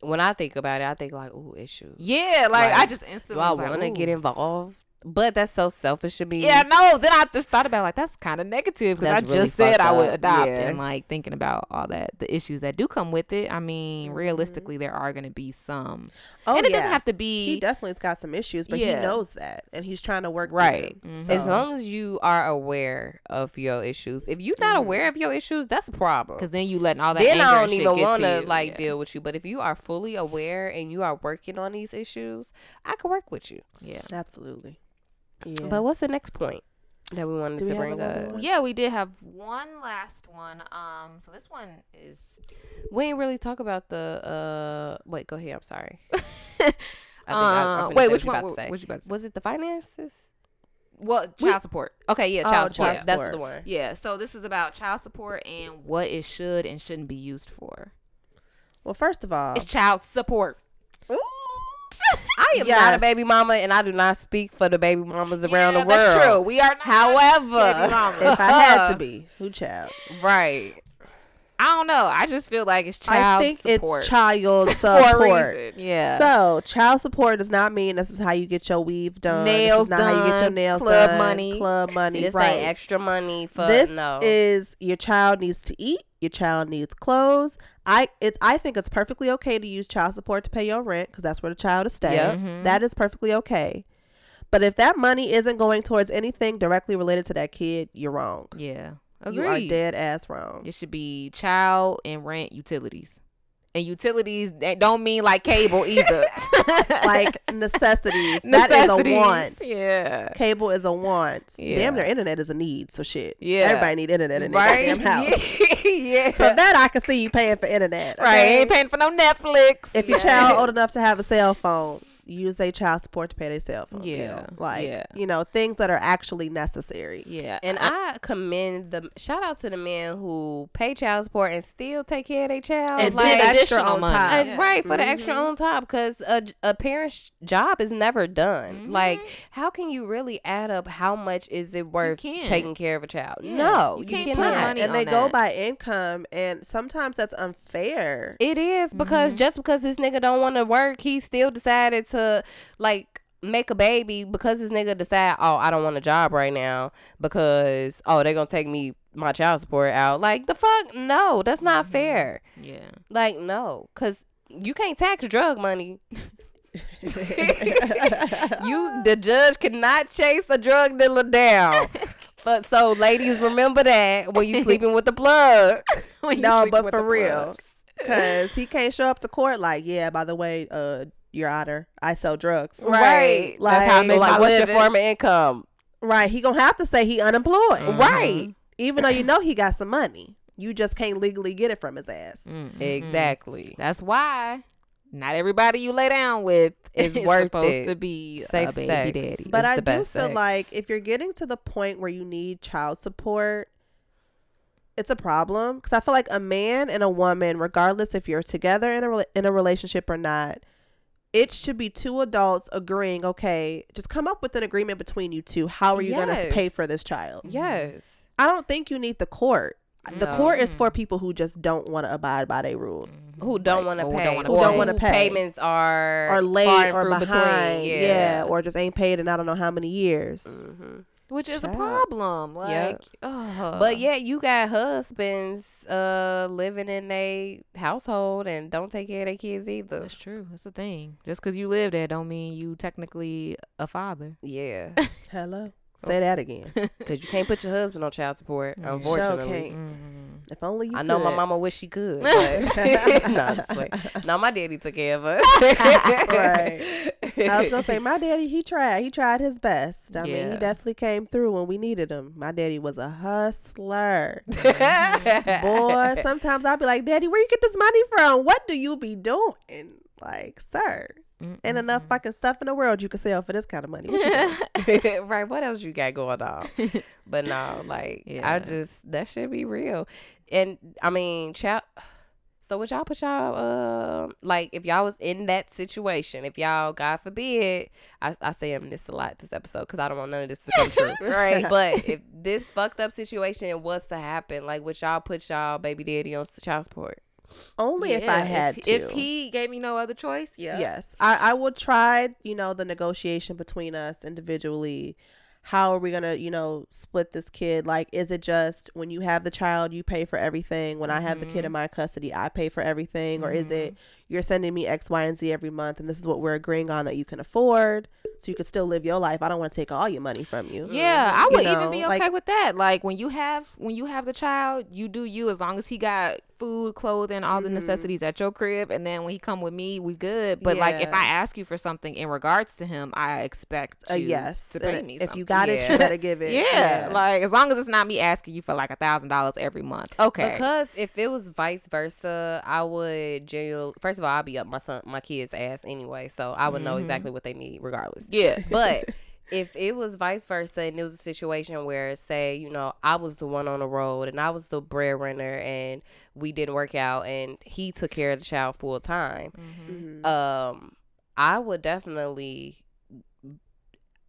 When I think about it, I think like, ooh, issues. yeah, like, I Like, just Do I was like, want to get involved? But that's so selfish of me. Yeah, no. Then I just thought about like that's kind of negative because I really just said I would adopt Yeah. and like thinking about all that the issues that do come with it. I mean, Mhm. realistically, there are going to be some, Oh and it yeah. doesn't have to be. he definitely's got some issues, but Yeah. he knows that, and he's trying to work Right. them. Mhm. So- As long as you are aware of your issues. If you're not Mhm. aware of your issues, that's a problem. because then you letting all that. then I don't even want to like deal with you. But if you are fully aware and you are working on these issues, I can work with you. Yeah. absolutely. Yeah. But what's the next point that we wanted Do to we bring up? Yeah, we did have one last one. Um, so this one is We ain't really talk about the. uh Wait, go ahead. I'm sorry. [laughs] I think I- I'm finna wait, which what you one? What, what you about to say? Was it the finances? Well, child support. Okay, yeah, Oh, child support. child That's support. the one. Yeah, so this is about child support and what it should and shouldn't be used for. well, first of all, It's child support. [laughs] I am not a baby mama, and I do not speak for the baby mamas around Yeah, the world. That's true. We are not However, baby mamas. if I had to be, who child? right, I don't know. I just feel like it's child support. I think [laughs] support it's child support. Yeah. So, child support does not mean this is how you get your weave done. Nails this is not how you get your done, nails club done. money. Club money. this right. ain't extra money for this no. is your child needs to eat. Your child needs clothes. I it's I think it's perfectly okay to use child support to pay your rent because that's where the child is staying. Yep. Mhm. That is perfectly okay. But if that money isn't going towards anything directly related to that kid, you're wrong. yeah. You are dead ass wrong. It should be child and rent utilities. And utilities that don't mean like cable either. [laughs] like necessities. That is a want. Yeah. Cable is a want. Yeah. Damn, their internet is a need. So shit. Yeah. Everybody need internet in Right? their damn house. [laughs] yeah. So that I can see you paying for internet. right. okay? Ain't paying for no Netflix. If your child old enough to have a cell phone, use a child support to pay their cell phone. Yeah, bill. Like yeah. you know, things that are actually necessary. Yeah. and I commend the shout out to the men who pay child support and still take care of their child. And like, then extra on money. top. Uh, Yeah. right for the extra on top because a, a parent's job is never done Mhm. like how can you really add up how much is it worth taking care of a child Yeah, no you you, can't put cannot money and on they go by income, and sometimes that's unfair. it is because Mhm. just because this nigga don't want to work he still decided to like make a baby because this nigga decide oh i don't want a job right now because oh they're gonna take me my child support out like the fuck no that's not Mhm. fair Yeah. like no because you can't tax drug money [laughs] you the judge cannot chase a drug dealer down. [laughs] But so ladies remember that when you sleeping with the plug. [laughs] No, but for real, because he can't show up to court like, yeah. By the way, uh, Your Honor, I sell drugs. Right. Like- That's how I make like my what's living. your form of income? Right. He gonna have to say he unemployed. Mhm. Right. Even though you know he got some money, you just can't legally get it from his ass. Mhm. Exactly. That's why not everybody you lay down with [laughs] Is is worth supposed it. to be Safe a baby sex. daddy. But It's I the do best feel sex. like if you're getting to the point where you need child support, it's a problem because I feel like a man and a woman, regardless if you're together in a rela- in a relationship or not, it should be two adults agreeing. Okay, just come up with an agreement between you two. How are you going to pay for this child? Yes. I don't think you need the court. The No. court is for people who just don't want to abide by their rules. Who don't Like, want to pay? Who don't wanna pay. Payments are Or late far and or behind, Between. yeah. or just ain't paid in I don't know how many years. Mhm. Which is a problem. Like, Yep. ugh. But yeah, you got husbands uh living in a household and don't take care of their kids either. that's true. That's the thing. Just because you live there, don't mean you technically a father. Yeah, [laughs] Hello, say that again. [laughs] because you can't put your husband on child support. Yeah. Unfortunately, can't. If only you. I know my mama wish she could. But [laughs] [laughs] no, I'm just. No, my daddy took care of us. [laughs] Right. I was gonna say my daddy. He tried. He tried his best. I mean, he definitely came through when we needed him. My daddy was a hustler. Boy, sometimes I'd be like, Daddy, where you get this money from? What do you be doing? Like, sir, ain't enough fucking stuff in the world you can sell for this kind of money. What [laughs] right. What else you got going on? [laughs] But no, like Yeah. I just that should be real. And I mean, child So would y'all put y'all um like if y'all was in that situation, if y'all God forbid, I, I say I'm this a lot this episode because I don't want none of this to come true. [laughs] Right. But if this fucked up situation was to happen, like would y'all put y'all baby daddy on child support? Only if I had if, to. If he gave me no other choice, yeah. Yes, I, I would try, you know, the negotiation between us individually. How are we gonna, you know, split this kid? Like, is it just when you have the child, you pay for everything? When I have the kid in mm-hmm. my custody, I pay for everything, or is it mm-hmm. You're sending me X, Y, and Z every month, and this is what we're agreeing on that you can afford, so you can still live your life? I don't want to take all your money from you. Yeah, I You would know, even be okay like- with that. Like when you have when you have the child, you do you as long as he got food, clothing, all the Mm-hmm. necessities at your crib, and then when he come with me, we good. But like if I ask you for something in regards to him, I expect a you yes, to pay And me. if you something. got it, Yeah. you better give it. [laughs] yeah, like as long as it's not me asking you for like a thousand dollars every month. Okay. Because if it was vice versa, I would jail First of all, I'd be up my son, my kid's ass anyway, so I would know exactly what they need regardless. yeah. [laughs] But if it was vice versa, and it was a situation where, say, you know, I was the one on the road and I was the breadwinner, and we didn't work out, and he took care of the child full time, Mhm. um, I would definitely,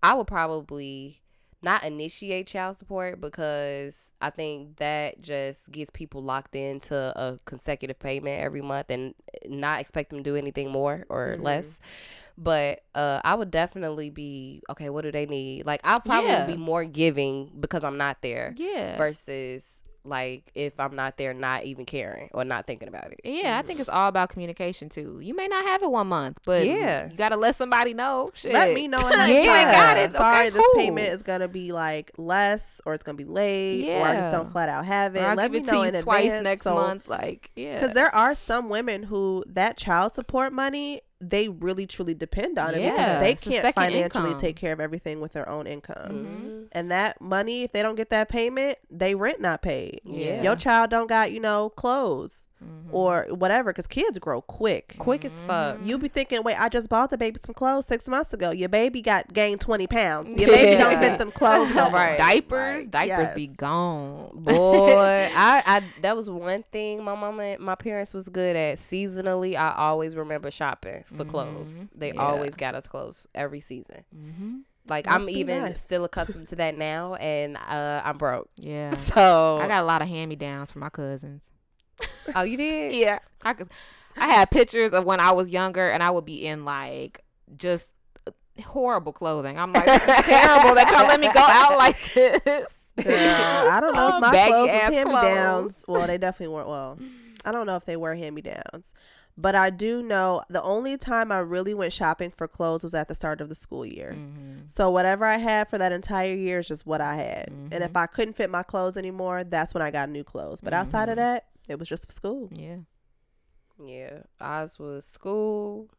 I would probably not initiate child support because I think that just gets people locked into a consecutive payment every month and not expect them to do anything more or Mhm. less. But uh, I would definitely be okay. What do they need? Like I'll probably Yeah. be more giving because I'm not there Yeah. versus like if I'm not there, not even caring or not thinking about it. Yeah, I think it's all about communication too. You may not have it one month, but Yeah. you gotta let somebody know. Shit. Let me know in [laughs] Yeah. advance. You ain't got it. Sorry, Okay, this cool. payment is gonna be like less, or it's gonna be late, or I just don't flat out have it. Let me it know to in twice advance. next so, month. Like, yeah. Because there are some women who that child support money they really truly depend on it Yeah, because they can't second financially income. take care of everything with their own income. Mhm. And that money, if they don't get that payment, they rent not paid. Yeah. Your child don't got you know clothes Mhm. or whatever because kids grow quick. Quick as fuck. You be thinking, wait, I just bought the baby some clothes six months ago. Your baby got gained twenty pounds. Your baby [laughs] don't fit them clothes no more. Right. diapers, Like, diapers be gone. [laughs] Boy, I, I that was one thing my mama my parents was good at. Seasonally, I always remember shopping for clothes. Mhm. They Yeah. always got us clothes every season. Mm-hmm. Like Must I'm even nice. still accustomed to that now, and uh, I'm broke. Yeah. [laughs] So I got a lot of hand me downs from my cousins. [laughs] oh, you did? Yeah. I could I had pictures of when I was younger and I would be in like just horrible clothing. I'm like, this is [laughs] terrible that y'all let me go out like [laughs] this. Girl, I don't know if my Baggy clothes was ass hand me downs. Well, they definitely weren't. Well, I don't know if they were hand me downs. But I do know the only time I really went shopping for clothes was at the start of the school year. Mhm. So whatever I had for that entire year is just what I had. And Mm-hmm. if I couldn't fit my clothes anymore, that's when I got new clothes. But outside of Mhm. that, it was just for school. Yeah. Yeah. Ours was school,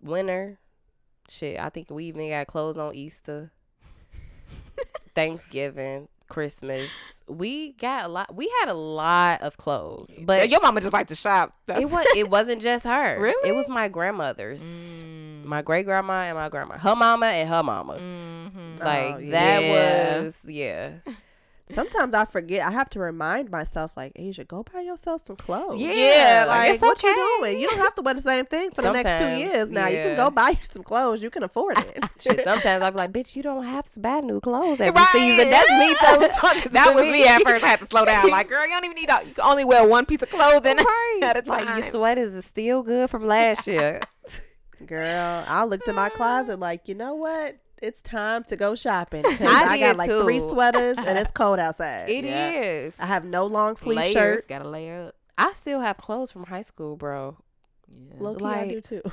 winter. Shit, I think we even got clothes on Easter, [laughs] Thanksgiving, Christmas. We got a lot. We had a lot of clothes, but your mama just liked to shop. That's it was [laughs] it wasn't just her. Really? It was my grandmother's, Mm. my great grandma and my grandma, her mama and her mama. Mhm. Like Oh, that yeah. was yeah. [laughs] Sometimes I forget. I have to remind myself, like, Asia, go buy yourself some clothes. Yeah, like, it's what you doing? You don't have to wear the same thing for the next two years. Now you can go buy you some clothes. You can afford it. [laughs] Shit, sometimes I'd be like, bitch, you don't have to buy new clothes every Right. season. That's me too, [laughs] talking That to was me at first. I had to slow down. Like, girl, you don't even need. To, you can only wear one piece of clothing [laughs] at a time. Like your sweaters is still good from last year. Girl, I looked in my closet like, you know what? It's time to go shopping. [laughs] 'cause I I, got like three sweaters and it's [laughs] cold outside. It is. Yeah. I have no long sleeve Layers, shirts. gotta layer up. I still have clothes from high school, bro. Yeah. Low key, I do too. [laughs]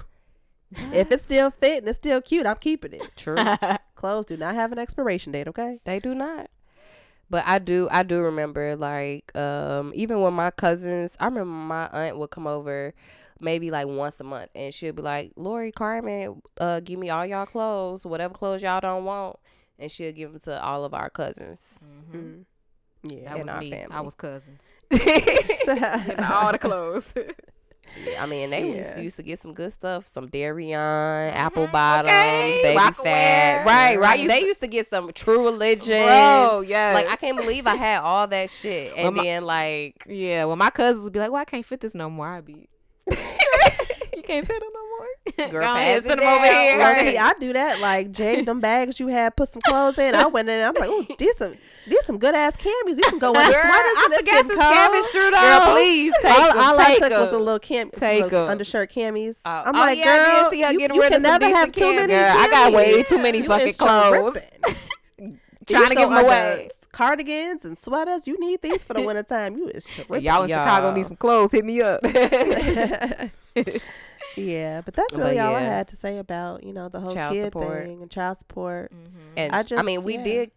If it's still fit and it's still cute, I'm keeping it. True. Clothes do not have an expiration date, okay? they do not. But I do I do remember like um even when my cousins I remember my aunt would come over maybe like once a month and she'll be like, Lori Carmen, uh give me all y'all clothes, whatever clothes y'all don't want and she'll give them to all of our cousins. Mhm. Mm. Yeah. That in was our me. I was cousins. [laughs] All the clothes. Yeah, I mean, they Yeah. was, used to get some good stuff, some Dereon, apple Mhm, bottoms, okay. baby Rocawear. Phat. Right, right. used They to- used to get some True Religion. Bro, yeah. Like I can't believe I had all that shit, and Well, my- then like Yeah, well, my cousins would be like, "Well, I can't fit this no more." I'd be, "You can't fit them no more." [laughs] Girl, Go ahead, pass send it them over here. Well, see, I do that. Like Jay, them bags you had, put some clothes in. I went in. And I'm like, oh, these some these some good ass camis. These can go with the Girl, sweaters. I forgot to scavenge through Girl, those. please take all, them. all I take took was a 'em. little cam, some Take little 'em. undershirt camis. Oh, I'm oh, like, yeah, I did girl, see her you, getting you rid can some never have too many. camis. Girl, I got way too many [laughs] You fucking clothes. [laughs] Trying to give go them away. Cardigans and sweaters. You need these for the wintertime. You is [laughs] tripping. Y'all in Chicago Y'all. need some clothes. Hit me up. [laughs] yeah, but that's But really all I had to say about you know the whole Child kid support. thing and child support. Mm-hmm. And I just, I, mean, we yeah. did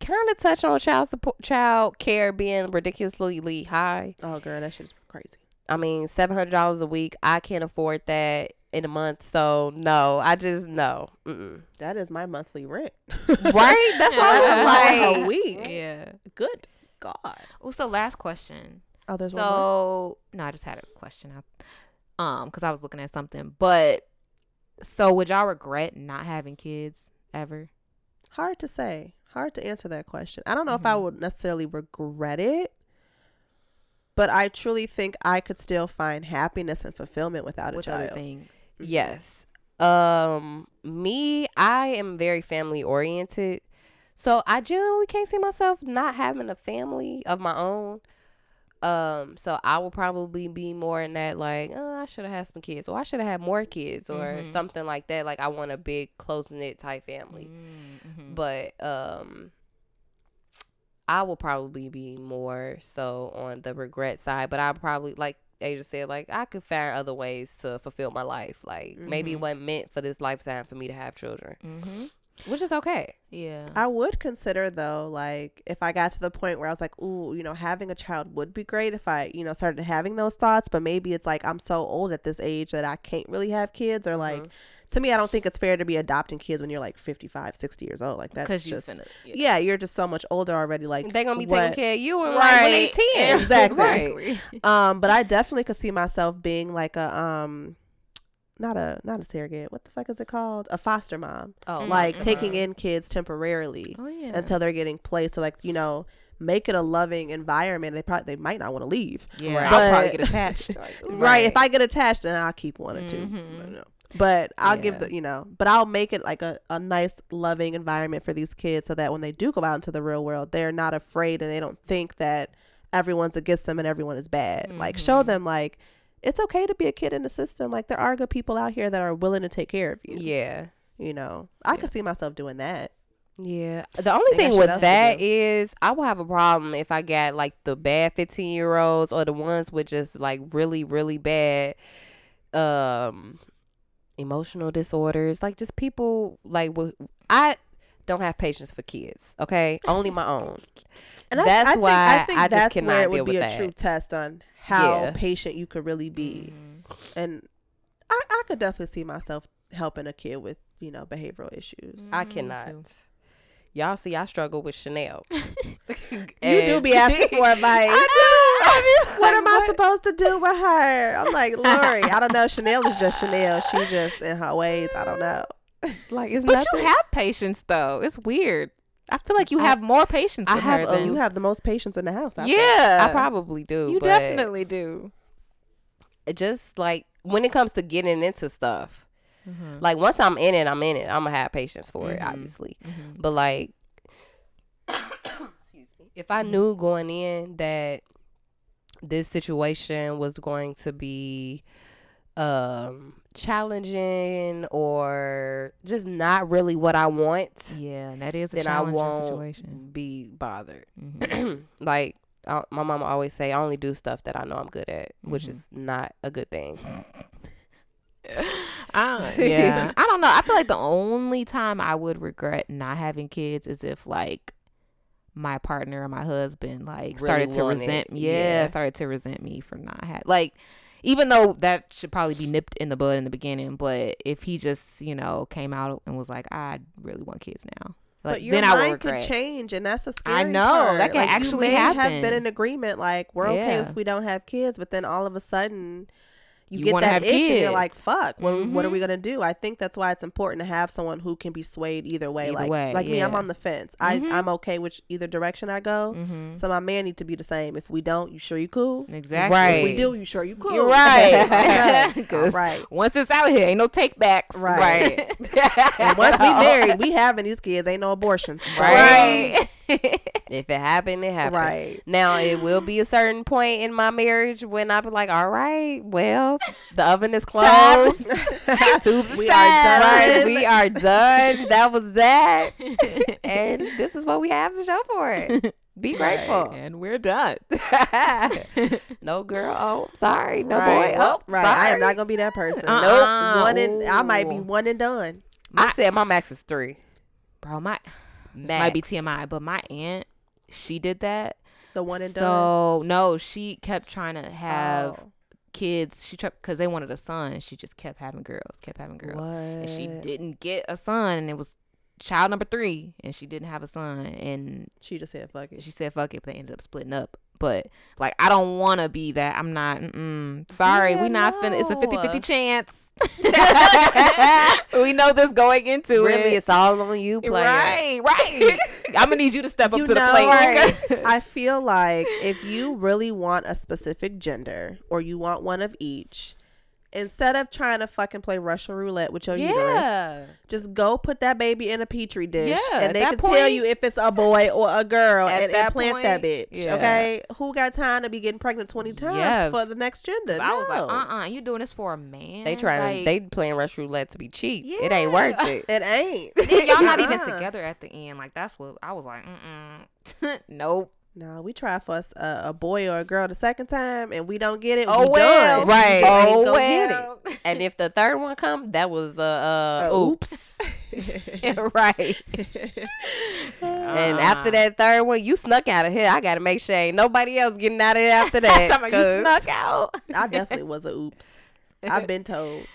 kind of touch on child support, child care being ridiculously high. Oh, girl, that shit's crazy. I mean, seven hundred dollars a week. I can't afford that in a month. So no, I just no. Mm-mm. That is my monthly rent. [laughs] Right? That's why I was [laughs] Like, like, a week. yeah. Good God. Oh, so last question. Oh, there's one so no, I just had a question. I, um, because I was looking at something, but so would y'all regret not having kids ever? Hard to say. Hard to answer that question. I don't know if I Mhm. would necessarily regret it, but I truly think I could still find happiness and fulfillment without a child. other things. Yes. Um, me, I am very family oriented. So I generally can't see myself not having a family of my own. Um, so I will probably be more in that like, oh, I should have had some kids, or I should have had more kids, or Mhm. something like that. Like I want a big, close knit type family. Mm-hmm. But um I will probably be more so on the regret side, but I probably like Asia said, like I could find other ways to fulfill my life. Like maybe it Mhm. wasn't meant for this lifetime for me to have children, mm-hmm. Which is okay. Yeah. I would consider though, like if I got to the point where I was like, "Ooh, you know, having a child would be great." If I, you know, started having those thoughts, but maybe it's like I'm so old at this age that I can't really have kids, or like Mhm. to me, I don't think it's fair to be adopting kids when you're like 55, 60 years old. Like that's just finna. yeah. you're just so much older already. Like They're gonna be what- taking care of you and like when they Right. ten. [laughs] Exactly. Right. Um, but I definitely could see myself being like a um, not a not a surrogate. What the fuck is it called? A foster mom. Oh, like Mhm. taking in kids temporarily Oh yeah. until they're getting placed. So like you know, make it a loving environment. They probably they might not want to leave. yeah. Right. I'll probably get attached. [laughs] Like, ooh. Right. If I get attached, then I'll keep one or 2 Mhm. You. But I'll give the you know, but I'll make it like a, a nice loving environment for these kids so that when they do go out into the real world, they're not afraid and they don't think that everyone's against them and everyone is bad. Like show Mhm. them like it's okay to be a kid in the system. Like there are good people out here that are willing to take care of you. Yeah. You know. I Yeah. could see myself doing that. Yeah. The only thing with that is I will have a problem if I got like the bad 15 year olds or the ones with just like really, really bad um emotional disorders. Like just people like I don't have patience for kids. Okay. Only my [laughs] own. And I- That's I, think, why I think I just that's cannot where it deal would be with a that. true test on how Yeah. patient you could really be. Mhm. And I, I could definitely see myself helping a kid with, you know, behavioral issues. I Mm, me cannot. Y'all see I struggle with Chanel. [laughs] [laughs] You do be asking for advice. [laughs] I do. What am I supposed to do with her? I'm like, Lori, I don't know. Chanel is just Chanel. She just in her ways. I don't know. Like it's But nothing. you have patience though. It's weird. I feel like you I- have more patience. I have her a- than- You have the most patience in the house. I think. yeah. I probably do. You but definitely do. just like when it comes to getting into stuff. Mm-hmm. Like once I'm in it, I'm in it. I'm gonna have patience for it, Mhm. obviously. Mm-hmm. But like, [coughs] excuse me, if I knew going in that this situation was going to be um challenging or just not really what I want, Yeah, that is a then I challenging won't situation. be bothered. Mhm. [clears throat] like I, my mama always say, I only do stuff that I know I'm good at, which Mhm. is not a good thing. I, [laughs] yeah, [laughs] I don't know. I feel like the only time I would regret not having kids is if like my partner or my husband like Really started to want it. resent me. Yeah, Yeah. started to resent me for not having like. Even though that should probably be nipped in the bud in the beginning, but if he just you know came out and was like, I really want kids now, like But your then I would mind could change, and that's a scary I know, part. that can Like, actually you may have been in agreement, like we're okay Yeah. if we don't have kids, but then all of a sudden, you, You get that itch and you're like, fuck, what, what are Mhm. we gonna do? I think that's why it's important to have someone who can be swayed either way. Either like way, like me, I'm on the fence. Mhm. I I'm okay with either direction I go. Mm-hmm. So my man need to be the same. If we don't, you sure you cool? Exactly. Right. If we do, you sure you cool? You're right. [laughs] okay. [laughs] Right. Once it's out here, ain't no takebacks. Right. [laughs] And once we married, we having these kids. Ain't no abortions. So- Right. If it happened, it happened. Right. Now it will be a certain point in my marriage when I be like, all right, well, the oven is [laughs] closed. [laughs] Tubes We are right, we are done. That was that, [laughs] and this is what we have to show for it. Be grateful. And we're done. no girl. Oh, sorry. No Right. boy. Oh, Right. I am not gonna be that person. Uh-uh. Nope. One and I might be one and done. I said my max is three. Bro, my this Max. might be TMI, but my aunt, she did that. The one and done. so no, she kept trying to have Oh. Kids. She tried because they wanted a son. She just kept having girls, kept having girls, and she didn't get a son. And it was child number three, and she didn't have a son. And She just said fuck it. she said fuck it, but they ended up splitting up. But like, I don't want to be that. I'm not. Mm-mm. Sorry, Yeah, we not finna. It's a no. 50-50 chance. [laughs] [laughs] we know this going into Really, it. Really, it's all on you, player. Right, right. [laughs] I'm gonna need you to step up You to the know, plate. I feel like if you really want a specific gender or you want one of each, instead of trying to fucking play Russian roulette with your uterus, just go put that baby in a petri dish Yeah, and they that can tell you if it's a boy or a girl and that implant that bitch. yeah. Okay? Who got time to be getting pregnant 20 times Yes. for the next gender? I was like, No. uh, uh you doing this for a man? They trying like, they playing Russian roulette to be cheap. Yeah. It ain't worth it. [laughs] It ain't. Y'all not even Uh-uh. [laughs] together at the end. Like that's what I was like. Mm-mm. [laughs] nope. No, we try for us a, a boy or a girl the second time and we don't get it. Oh we well. done. Right. We Oh go get it. well. And if the third one come, that was uh, uh Uh, oops. [laughs] [laughs] right. And Uh-uh. after that third one, you snuck out of here. I gotta make sure ain't nobody else getting out of here after [laughs] that. Talking about you 'cause- snuck out. I definitely was a oops. I've been told.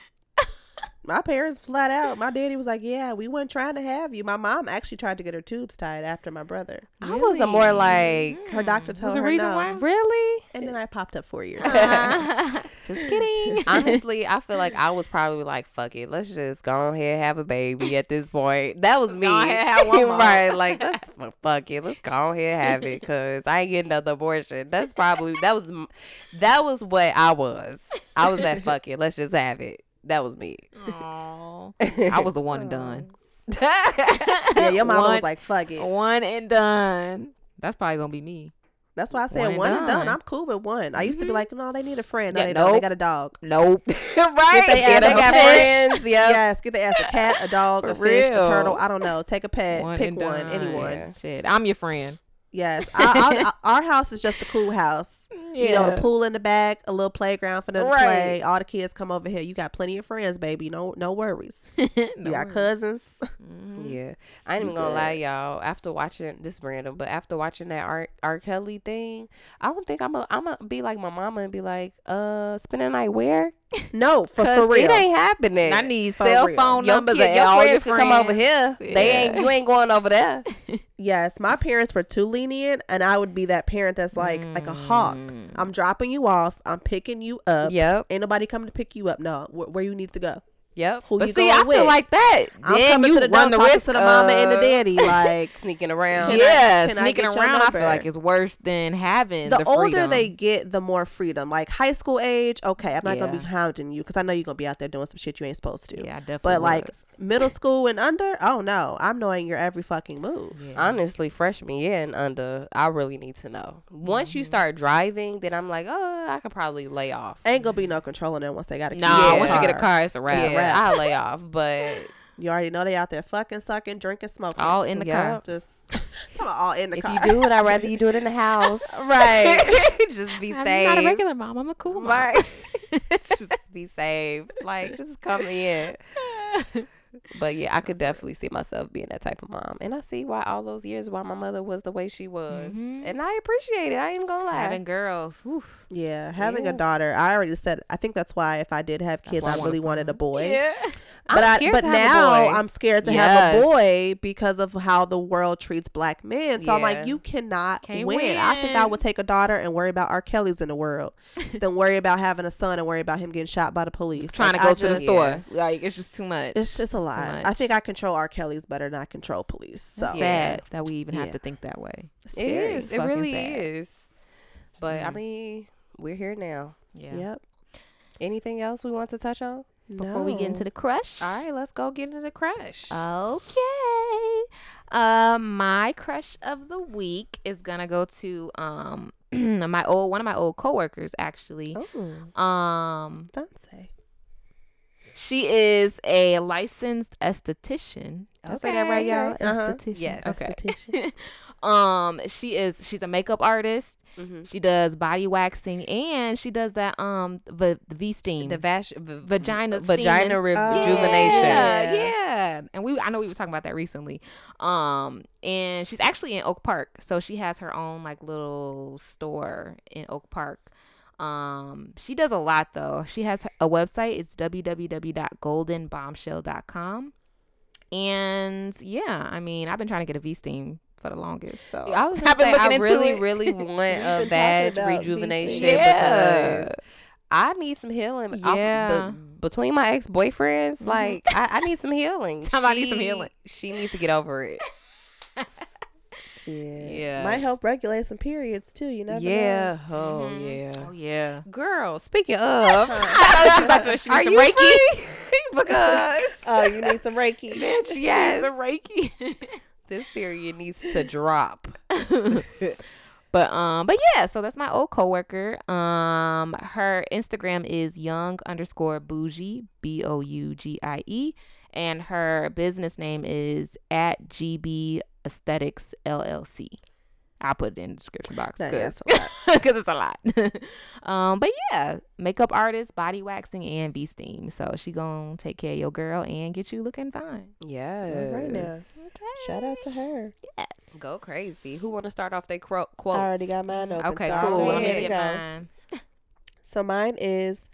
My parents flat out. My daddy was like, "Yeah, we weren't trying to have you." My mom actually tried to get her tubes tied after my brother, I was a more like, Her doctor Mm. told Was a her reason no. why? really? and then I popped up four years. [laughs] Later. [laughs] Just kidding. [laughs] Honestly, I feel like I was probably like, fuck it, let's just go ahead and have a baby at this point. That was me. Go ahead, have one right. Like, let's fuck it. Let's go ahead and have it because I ain't getting another abortion. That's probably, that was, that was what I was. I was that fuck it. Let's just have it. That was me. Aw. [laughs] I was the one and done. [laughs] yeah, your mama one, was like, "Fuck it." one and done. That's probably gonna be me. That's why I one said and one and done. done. I'm cool with one. I used to be Mhm. like, "No, they need a friend." No, Yeah, they don't. They got a dog. Nope. [laughs] right. they Yeah, ass they a got pet. friends. Yep. Yes, get the ass a cat, a dog, For a fish, a turtle. I don't know. Take a pet. One pick one. done. Anyone. Yeah. Shit, I'm your friend. Yes, I, I, I, our house is just a cool house. You know, the pool in the back, a little playground for them to play. All the kids come over here. You got plenty of friends, baby. No, no worries. [laughs] no you got worries. cousins. [laughs] Mhm. Yeah, I ain't even gonna lie, y'all. After watching this random, but after watching that R R Kelly thing, I don't think I'm a I'm gonna be like my mama and be like, uh, spend the night where? No, for, for real. it ain't happening. I need For cell real. phone your, numbers. kid, of your all friends your can come over friends. here. They ain't you ain't going over there. [laughs] Yes, my parents were too lenient, and I would be that parent that's like like a hawk. Mm. I'm dropping you off. I'm picking you up. Yep, Ain't nobody coming to pick you up. No, where, where you need to go. Yep. Who But you see, going I with? feel like that. I'm then coming you to the run the risk to the mama and the daddy. [laughs] Like Sneaking around. Can I- yeah, can I sneaking get your around. I feel like it's worse than having the, the, older freedom. they get, the more freedom. Like high school age, okay, I'm not gonna be Yeah. hounding you because I know you're gonna be out there doing some shit you ain't supposed to. Yeah, I definitely. But like middle [laughs] school and under, oh no, I'm knowing your every fucking move. Yeah. Honestly, freshman year and under, I really need to know. Once Mm-hmm. you start driving, then I'm like, oh, I could probably lay off. Ain't gonna be no controlling them once they got a kid. no, Yeah. once you get a car, it's a wrap. I'll lay off. But You already know they out there fucking, sucking, drinking, smoking. All in the car. Just [laughs] talking about all in the if car. you do it, I'd rather you do it in the house. [laughs] right. [laughs] just be safe. I'm safe. not a regular mom. I'm a cool mom. Right. just be safe. Like, just come in. But yeah, I could definitely see myself being that type of mom, and I see why all those years why my mother was the way she was, Mhm. and I appreciate it. I ain't gonna lie. Having girls. Oof. Yeah, having Yeah. a daughter. I already said. I think that's why if I did have kids, I I want a really wanted a boy. Yeah. I'm But I, but to have a now boy. I'm scared to have a boy because of how the world treats black men. So I'm like, you cannot Can't win. I think I would take a daughter and worry about R. Kelly's in the world [laughs] than worry about having a son and worry about him getting shot by the police. Trying Like, to go I to the just- store. Like it's just too much. It's just a too lot. I think I control R. Kelly's better than I control police. So It's Yeah. sad that we even have to think that way. it's It scary. is. It really sad. is. But I Mm. mean, we're here now. Yeah. Yep. Anything else we want to touch on? Before we get into the crush. All right, let's go get into the crush. Okay. Um, my crush of the week is gonna go to um [clears throat] my old one of my old coworkers actually. Oh, Um, fancy. She is a licensed esthetician. I say that right, y'all? Uh-huh. Esthetician. Yes. Okay. Esthetician. [laughs] um, she is. She's a makeup artist. mm-hmm. She does body waxing and she does that um the the V steam. The vas- v- Vagina vagina steaming. rejuvenation. Yeah, Yeah. yeah. And we I know we were talking about that recently. Um and she's actually in Oak Park. So she has her own like little store in Oak Park. Um she does a lot though. She has a website. It's www.goldenbombshell.com. And yeah, I mean, I've been trying to get a V steam for the longest. So I was [laughs] I've gonna say, I really, it. really [laughs] want a You've been vag talking about rejuvenation. Yeah. because I need some healing. Yeah. be- between my ex boyfriends, Mhm. like I, I need some healing. [laughs] Somebody need some healing. She needs to get over it. Shit. Yeah. Might help regulate some periods too. You never yeah. Oh Mhm. yeah. Oh yeah. Girl, speaking of, know. [laughs] I about to- she are some you Reiki. free? [laughs] because [laughs] oh, you need some Reiki. bitch, yes, Some Reiki. this period needs to drop. but um, but yeah, so that's my old coworker. Um, her Instagram is young underscore bougie b o u g i e, and her business name is at GB Aesthetics LLC. I'll put it in the description box because that's a lot. it's a lot. [laughs] [laughs] um, but yeah, makeup artist, body waxing, and V steam. So she gonna take care of your girl and get you looking fine. Yes. All right now. Okay. Shout out to her. Yes. Go crazy. Who want to start off their quote? I already got mine open. Okay, so I'll cool. go Let ahead me get go. mine. [laughs] So mine is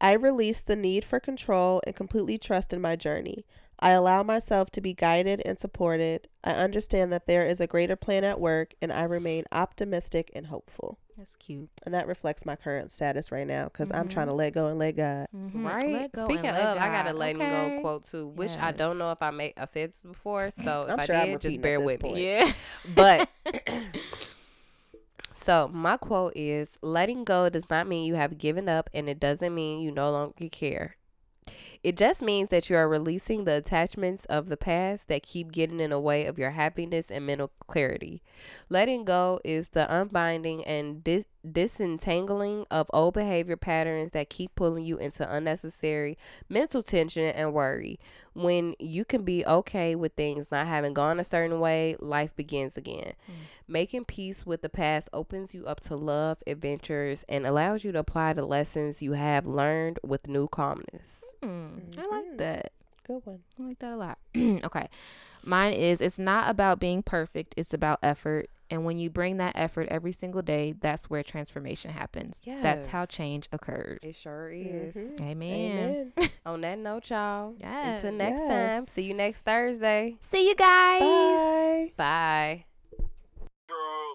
I release the need for control and completely trust in my journey. I allow myself to be guided and supported. I understand that there is a greater plan at work and I remain optimistic and hopeful. That's cute. And that reflects my current status right now because I'm Mhm. trying to let go and let God. Mhm. Right. Let go Speaking of, let I got a God. letting Okay. go quote too, which I don't know if I made I said this before, [laughs] so if I'm I sure I'm did, just bear with point. me. [laughs] Yeah. But [coughs] so my quote is letting go does not mean you have given up and it doesn't mean you no longer care. It just means that you are releasing the attachments of the past that keep getting in the way of your happiness and mental clarity. Letting go is the unbinding and dis- disentangling of old behavior patterns that keep pulling you into unnecessary mental tension and worry. When you can be okay with things not having gone a certain way, life begins again. Making peace with the past opens you up to love, adventures, and allows you to apply the lessons you have learned with new calmness. Mm, I like that. Good one. I like that a lot. [clears throat] okay. Mine is it's not about being perfect, it's about effort. And when you bring that effort every single day, that's where transformation happens. Yes. That's how change occurs. It sure is. Mm-hmm. Amen. Amen. [laughs] On that note, y'all. Yes. Until next yes. time. See you next Thursday. See you guys. Bye. Bye. Bye.